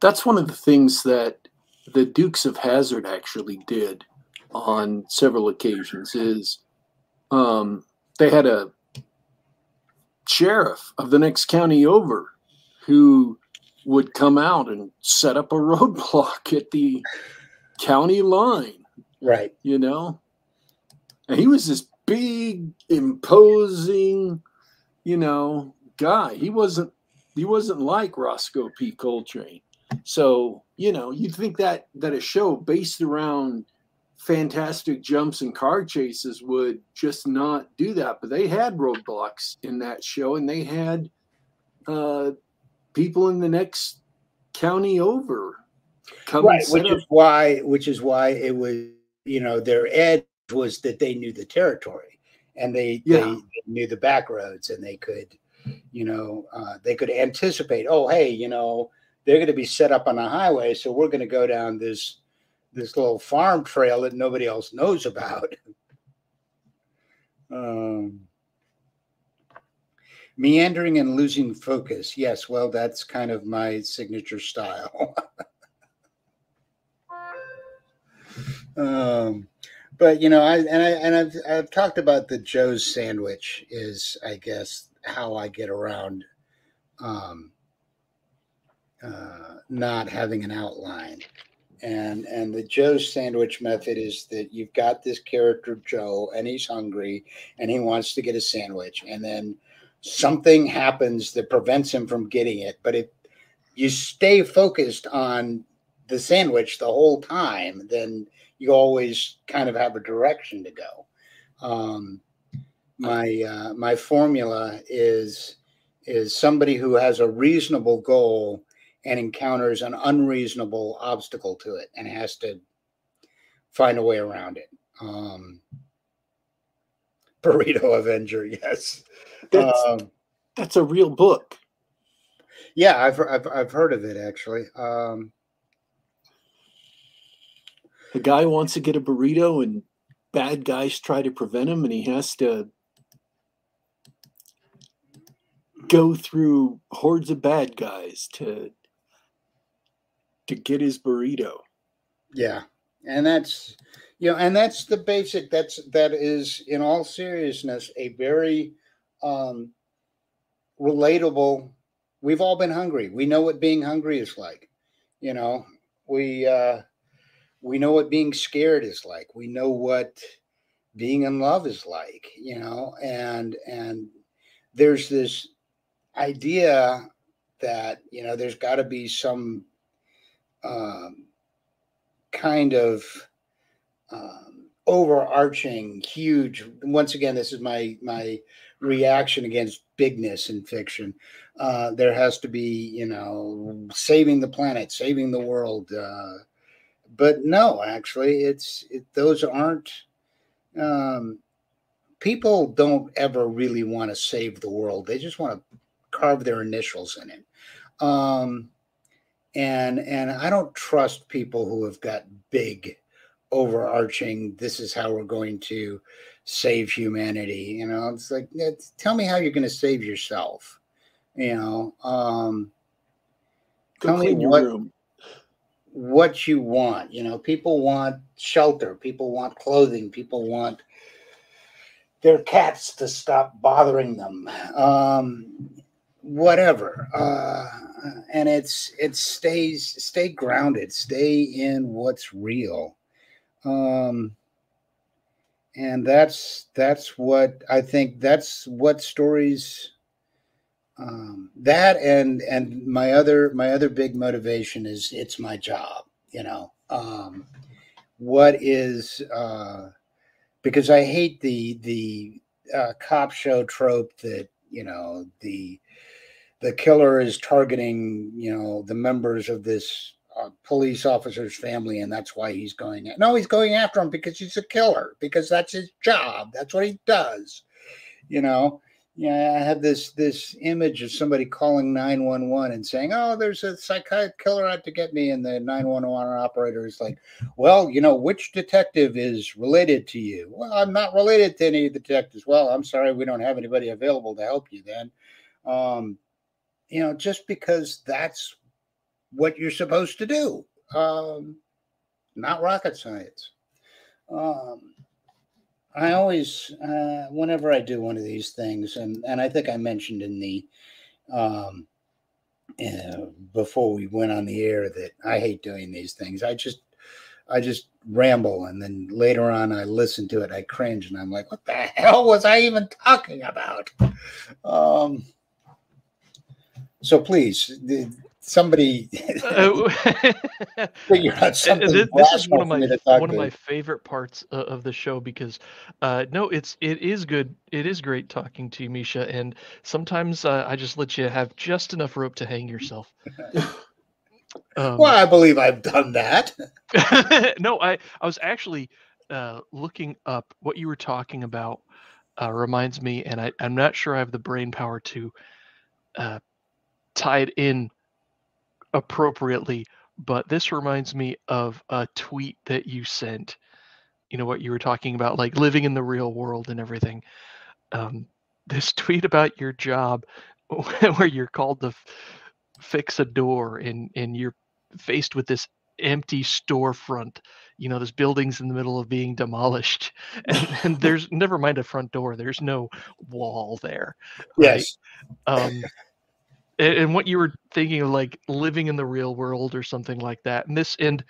that's one of the things that the Dukes of Hazzard actually did on several occasions is um, they had a sheriff of the next county over who would come out and set up a roadblock at the county line. Right. You know? And he was this big, imposing, you know, guy. He wasn't he wasn't like Rosco P. Coltrane. So, you know, you'd think that that a show based around fantastic jumps and car chases would just not do that. But they had roadblocks in that show, and they had uh, people in the next county over. right, which up. is why, which is why it was, you know, their edge was that they knew the territory and they, yeah. they knew the back roads and they could, you know, uh, they could anticipate. Oh, hey, you know, they're going to be set up on a highway. So we're going to go down this this little farm trail that nobody else knows about. um, meandering and losing focus. Yes, well, that's kind of my signature style. um, but you know, I and I and I've I've talked about the Joe's sandwich is I guess how I get around um, uh, not having an outline. And and the Joe's sandwich method is that you've got this character Joe and he's hungry and he wants to get a sandwich and then something happens that prevents him from getting it. But if you stay focused on the sandwich the whole time, then you always kind of have a direction to go. Um, my uh, my formula is is somebody who has a reasonable goal and encounters an unreasonable obstacle to it and has to find a way around it. Um, Burrito Avenger, yes. That's, um, that's a real book. Yeah, I've, I've, I've heard of it actually. Um, the guy wants to get a burrito and bad guys try to prevent him and he has to go through hordes of bad guys to to get his burrito. Yeah. And that's you know, and that's the basic that's that is in all seriousness a very um relatable we've all been hungry. We know what being hungry is like. You know, we uh we know what being scared is like. We know what being in love is like, you know, and and there's this idea that you know there's got to be some um, kind of um, overarching huge once again this is my my reaction against bigness in fiction. Uh, there has to be you know saving the planet saving the world uh, but no actually it's it, those aren't um, people don't ever really want to save the world. They just want to carve their initials in it. Um, and and I don't trust people who have got big, overarching. This is how we're going to save humanity. You know, it's like tell me how you're going to save yourself. You know, um, tell me what room. what you want. You know, people want shelter. People want clothing. People want their cats to stop bothering them. Um, whatever uh and it's it stays stay grounded stay in what's real. Um and that's that's what i think that's what stories um that and and my other my other big motivation is it's my job you know? Um what is uh because i hate the the uh, cop show trope that you know the the killer is targeting, you know, the members of this uh, police officer's family, and that's why he's going. No, he's going after him because he's a killer, because that's his job. That's what he does. You know, yeah, I have this this image of somebody calling 911 and saying, "Oh, there's a psychotic killer out to get me," and the 911 operator is like, "Well, you know, which detective is related to you?" Well, I'm not related to any of the detectives. Well, I'm sorry, we don't have anybody available to help you then. Um, you know, just because that's what you're supposed to do. Um, not rocket science. Um, I always, uh, whenever I do one of these things, and, and I think I mentioned in the, um, uh, before we went on the air that I hate doing these things. I just, I just ramble, and then later on I listen to it, I cringe, and I'm like, "What the hell was I even talking about?" Um, so please, somebody uh, figure out something. This, this is one of my one of my favorite parts of the show because, uh, no, it's it is good. It is great talking to you, Misha, and sometimes uh, I just let you have just enough rope to hang yourself. Um, well, I believe I've done that. no, I I was actually uh, looking up what you were talking about. Uh, reminds me, and I, I'm not sure I have the brain power to uh, tied in appropriately, but this reminds me of a tweet that you sent. You know what you were talking about, like living in the real world and everything. Um, this tweet about your job, where you're called to f- fix a door, and and you're faced with this empty storefront. You know, this building's in the middle of being demolished, and, and there's never mind a front door. There's no wall there. right? Yes. um and, what you were thinking of like living in the real world or something like that and this and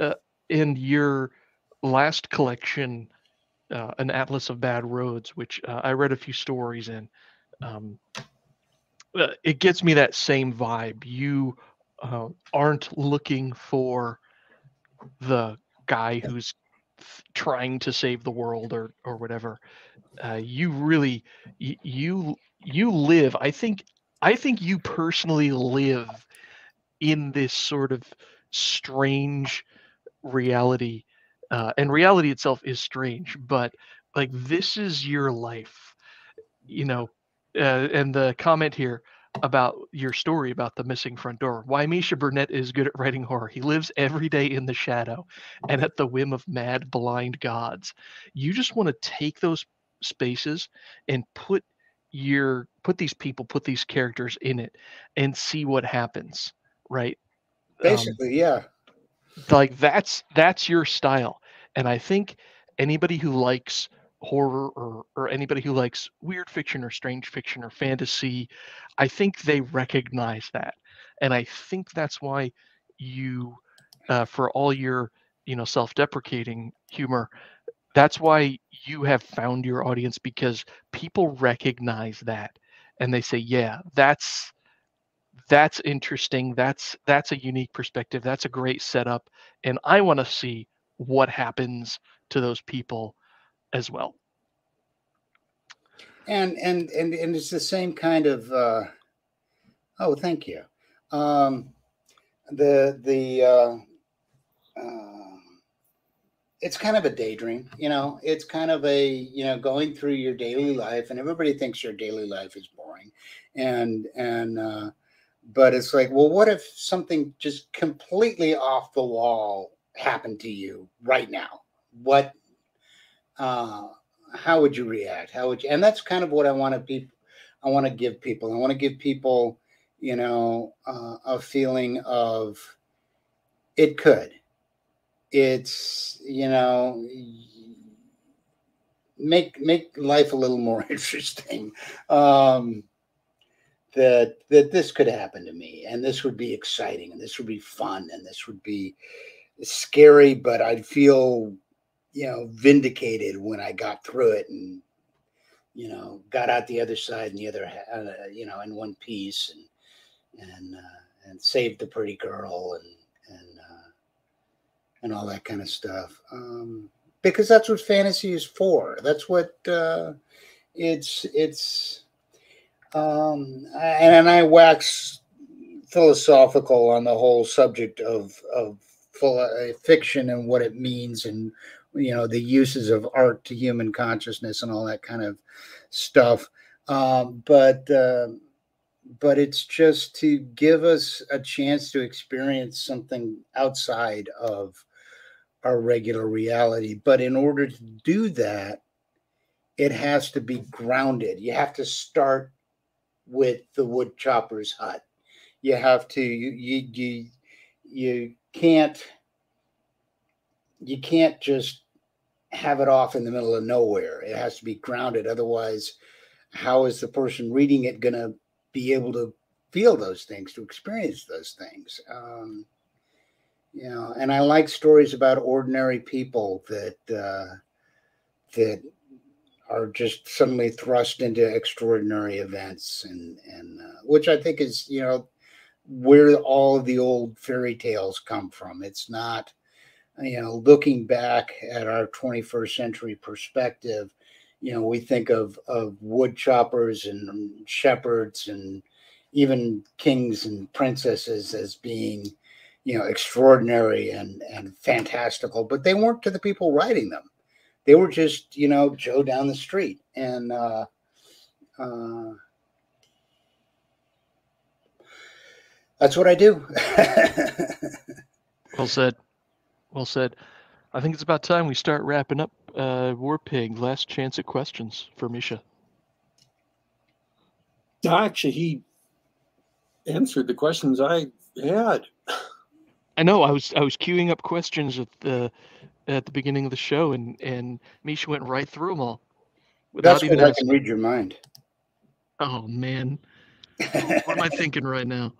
uh, in your last collection uh, an atlas of bad roads which uh, i read a few stories in um, uh, it gives me that same vibe. You uh, aren't looking for the guy who's trying to save the world or or whatever. Uh, you really you you live i think i think you personally live in this sort of strange reality uh, and reality itself is strange but like this is your life you know uh, and the comment here about your story about the missing front door. Why misha burnett is good at writing horror. He lives every day in the shadow and at the whim of mad blind gods. You just want to take those spaces and put your put these people put these characters in it and see what happens right? Um, Basically, yeah. like that's that's your style. And i think anybody who likes horror or or anybody who likes weird fiction or strange fiction or fantasy i think they recognize that. And i think that's why you uh, for all your you know self-deprecating humor that's why you have found your audience because people recognize that and they say yeah that's that's interesting that's that's a unique perspective that's a great setup and i want to see what happens to those people as well. And and and and it's the same kind of uh oh thank you. Um the the uh, uh it's kind of a daydream you know? It's kind of a you know going through your daily life and everybody thinks your daily life is boring and and uh but it's like well what if something just completely off the wall happened to you right now? What uh how would you react? How would you and that's kind of what i want to be i want to give people. I want to give people you know uh, a feeling of it could it's you know make make life a little more interesting um that that this could happen to me and this would be exciting and this would be fun and this would be scary but i'd feel you know vindicated when i got through it and you know got out the other side and the other uh, you know in one piece and and uh, and saved the pretty girl and and all that kind of stuff um because that's what fantasy is for. That's what uh it's it's um and i wax philosophical on the whole subject of of philo- fiction and what it means and you know the uses of art to human consciousness and all that kind of stuff. Um, but uh, but it's just to give us a chance to experience something outside of our regular reality but in order to do that it has to be grounded you have to start with the wood chopper's hut you have to you you you, you can't you can't just have it off in the middle of nowhere. It has to be grounded. Otherwise, how is the person reading it going to be able to feel those things, to experience those things? Um, know, and I like stories about ordinary people that uh, that are just suddenly thrust into extraordinary events, and and uh, which I think is you know where all of the old fairy tales come from. It's not you know, looking back at our 21st century perspective, you know, we think of of wood choppers and shepherds and even kings and princesses as being, you know, extraordinary and and fantastical, but they weren't to the people writing them. They were just, you know, Joe down the street. And uh, uh, That's what I do. well said. Well said. I think it's about time we start wrapping up uh, War Pig. Last chance at questions for Misha. Actually, he answered the questions I had. I know. I was I was queuing up questions at the at the beginning of the show, and and Misha went right through them all. Without That's even I can read your mind. Oh man, what am I thinking right now?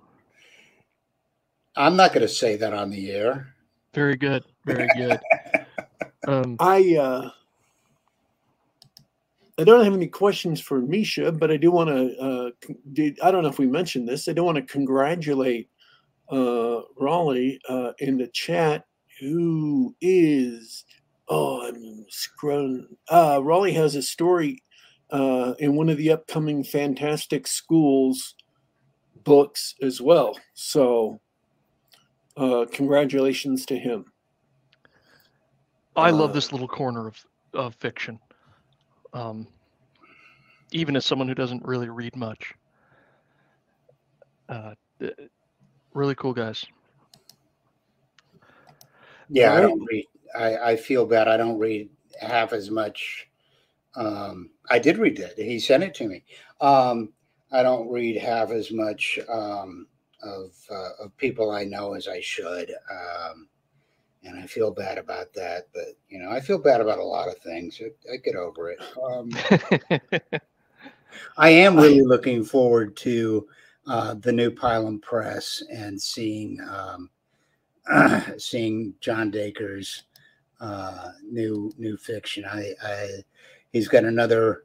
I'm not going to say that on the air. Very good. Very good. um, I uh, I don't have any questions for Misha, but I do want to. Uh, I don't know if we mentioned this. I do want to congratulate uh, Raleigh uh, in the chat, who is oh I'm scrolling. Uh, Raleigh has a story uh, in one of the upcoming Fantastic Schools books as well. So, uh, congratulations to him. I love uh, this little corner of, of fiction. Um, even as someone who doesn't really read much. Uh, really cool guys. Yeah, right. I don't read. I, I feel bad. I don't read half as much. Um, I did read it. He sent it to me. Um, I don't read half as much um, of uh, of people I know as I should, um, and I feel bad about that. But you know, I feel bad about a lot of things. I, I get over it. Um, I am really looking forward to uh, the new Pylon Press and seeing um, seeing John Dacre's uh, new new fiction. I, I he's got another.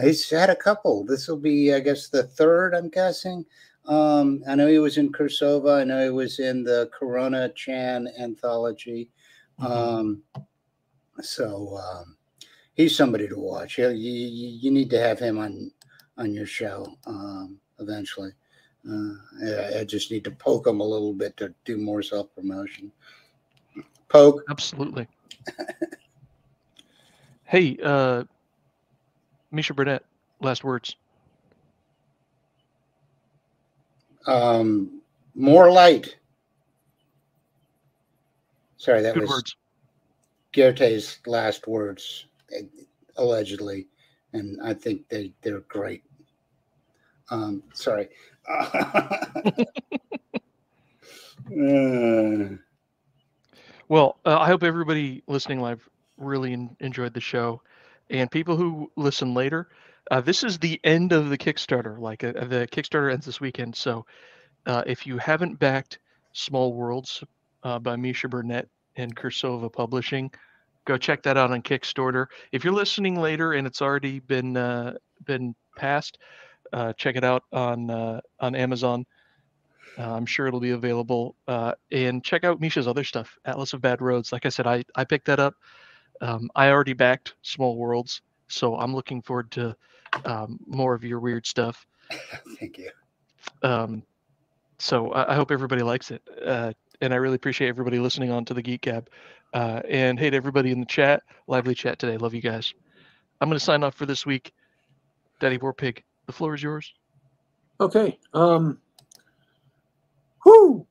He's had a couple. This will be, I guess, the third. I'm guessing. Um, I know he was in Cirsova. I know he was in the Corona Chan anthology. Mm-hmm. Um, so um, he's somebody to watch. You, you, you need to have him on on your show um, eventually. Uh, I, I, just need to poke them a little bit to do more self promotion. Poke. Absolutely. hey, uh, Misha Burnett, last words. Um, more light. Sorry, that Good was words. Goethe's last words, allegedly, and I think they they're great. Um, sorry. Uh. Well, uh, I hope everybody listening live really in, enjoyed the show, and people who listen later. Uh, this is the end of the Kickstarter. Like uh, the Kickstarter ends this weekend, so uh, if you haven't backed Small Worlds uh, by Misha Burnett and Cirsova Publishing, go check that out on Kickstarter. If you're listening later and it's already been been passed, uh, check it out on uh, on Amazon. Uh, I'm sure it'll be available. Uh, and check out Misha's other stuff, Atlas of Bad Roads. Like I said, I I picked that up. Um, I already backed Small Worlds, so I'm looking forward to um, more of your weird stuff. Thank you. Um, so I, I, hope everybody likes it, uh, and I really appreciate everybody listening on to the Geek Gab. Uh, and hey to everybody in the chat, lively chat today. Love you guys. I'm going to sign off for this week. Daddy War Pig. The floor is yours. Okay. Um, whoo!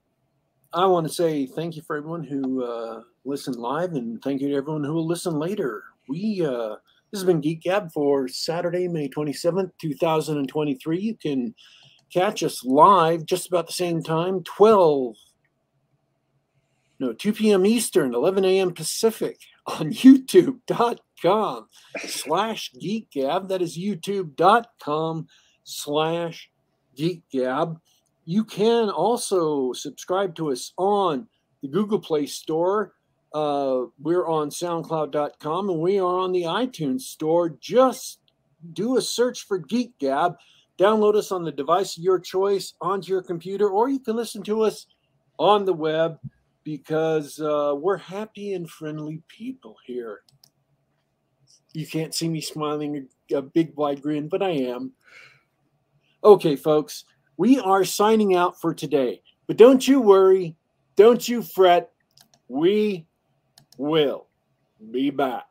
I want to say thank you for everyone who uh, listened live, and thank you to everyone who will listen later. We uh, this has been Geek Gab for Saturday, May twenty seventh, two thousand and twenty three. You can catch us live just about the same time, twelve no 2 p.m. Eastern, 11 a.m. Pacific on youtube.com slash geekgab. That is youtube.com slash geekgab. You can also subscribe to us on the Google Play Store. Uh, we're on SoundCloud.com and we are on the iTunes Store. Just do a search for Geek Gab. Download us on the device of your choice onto your computer, or you can listen to us on the web because uh, we're happy and friendly people here. You can't see me smiling a, big wide grin, but I am. Okay, folks, we are signing out for today. But don't you worry, don't you fret. We will be back.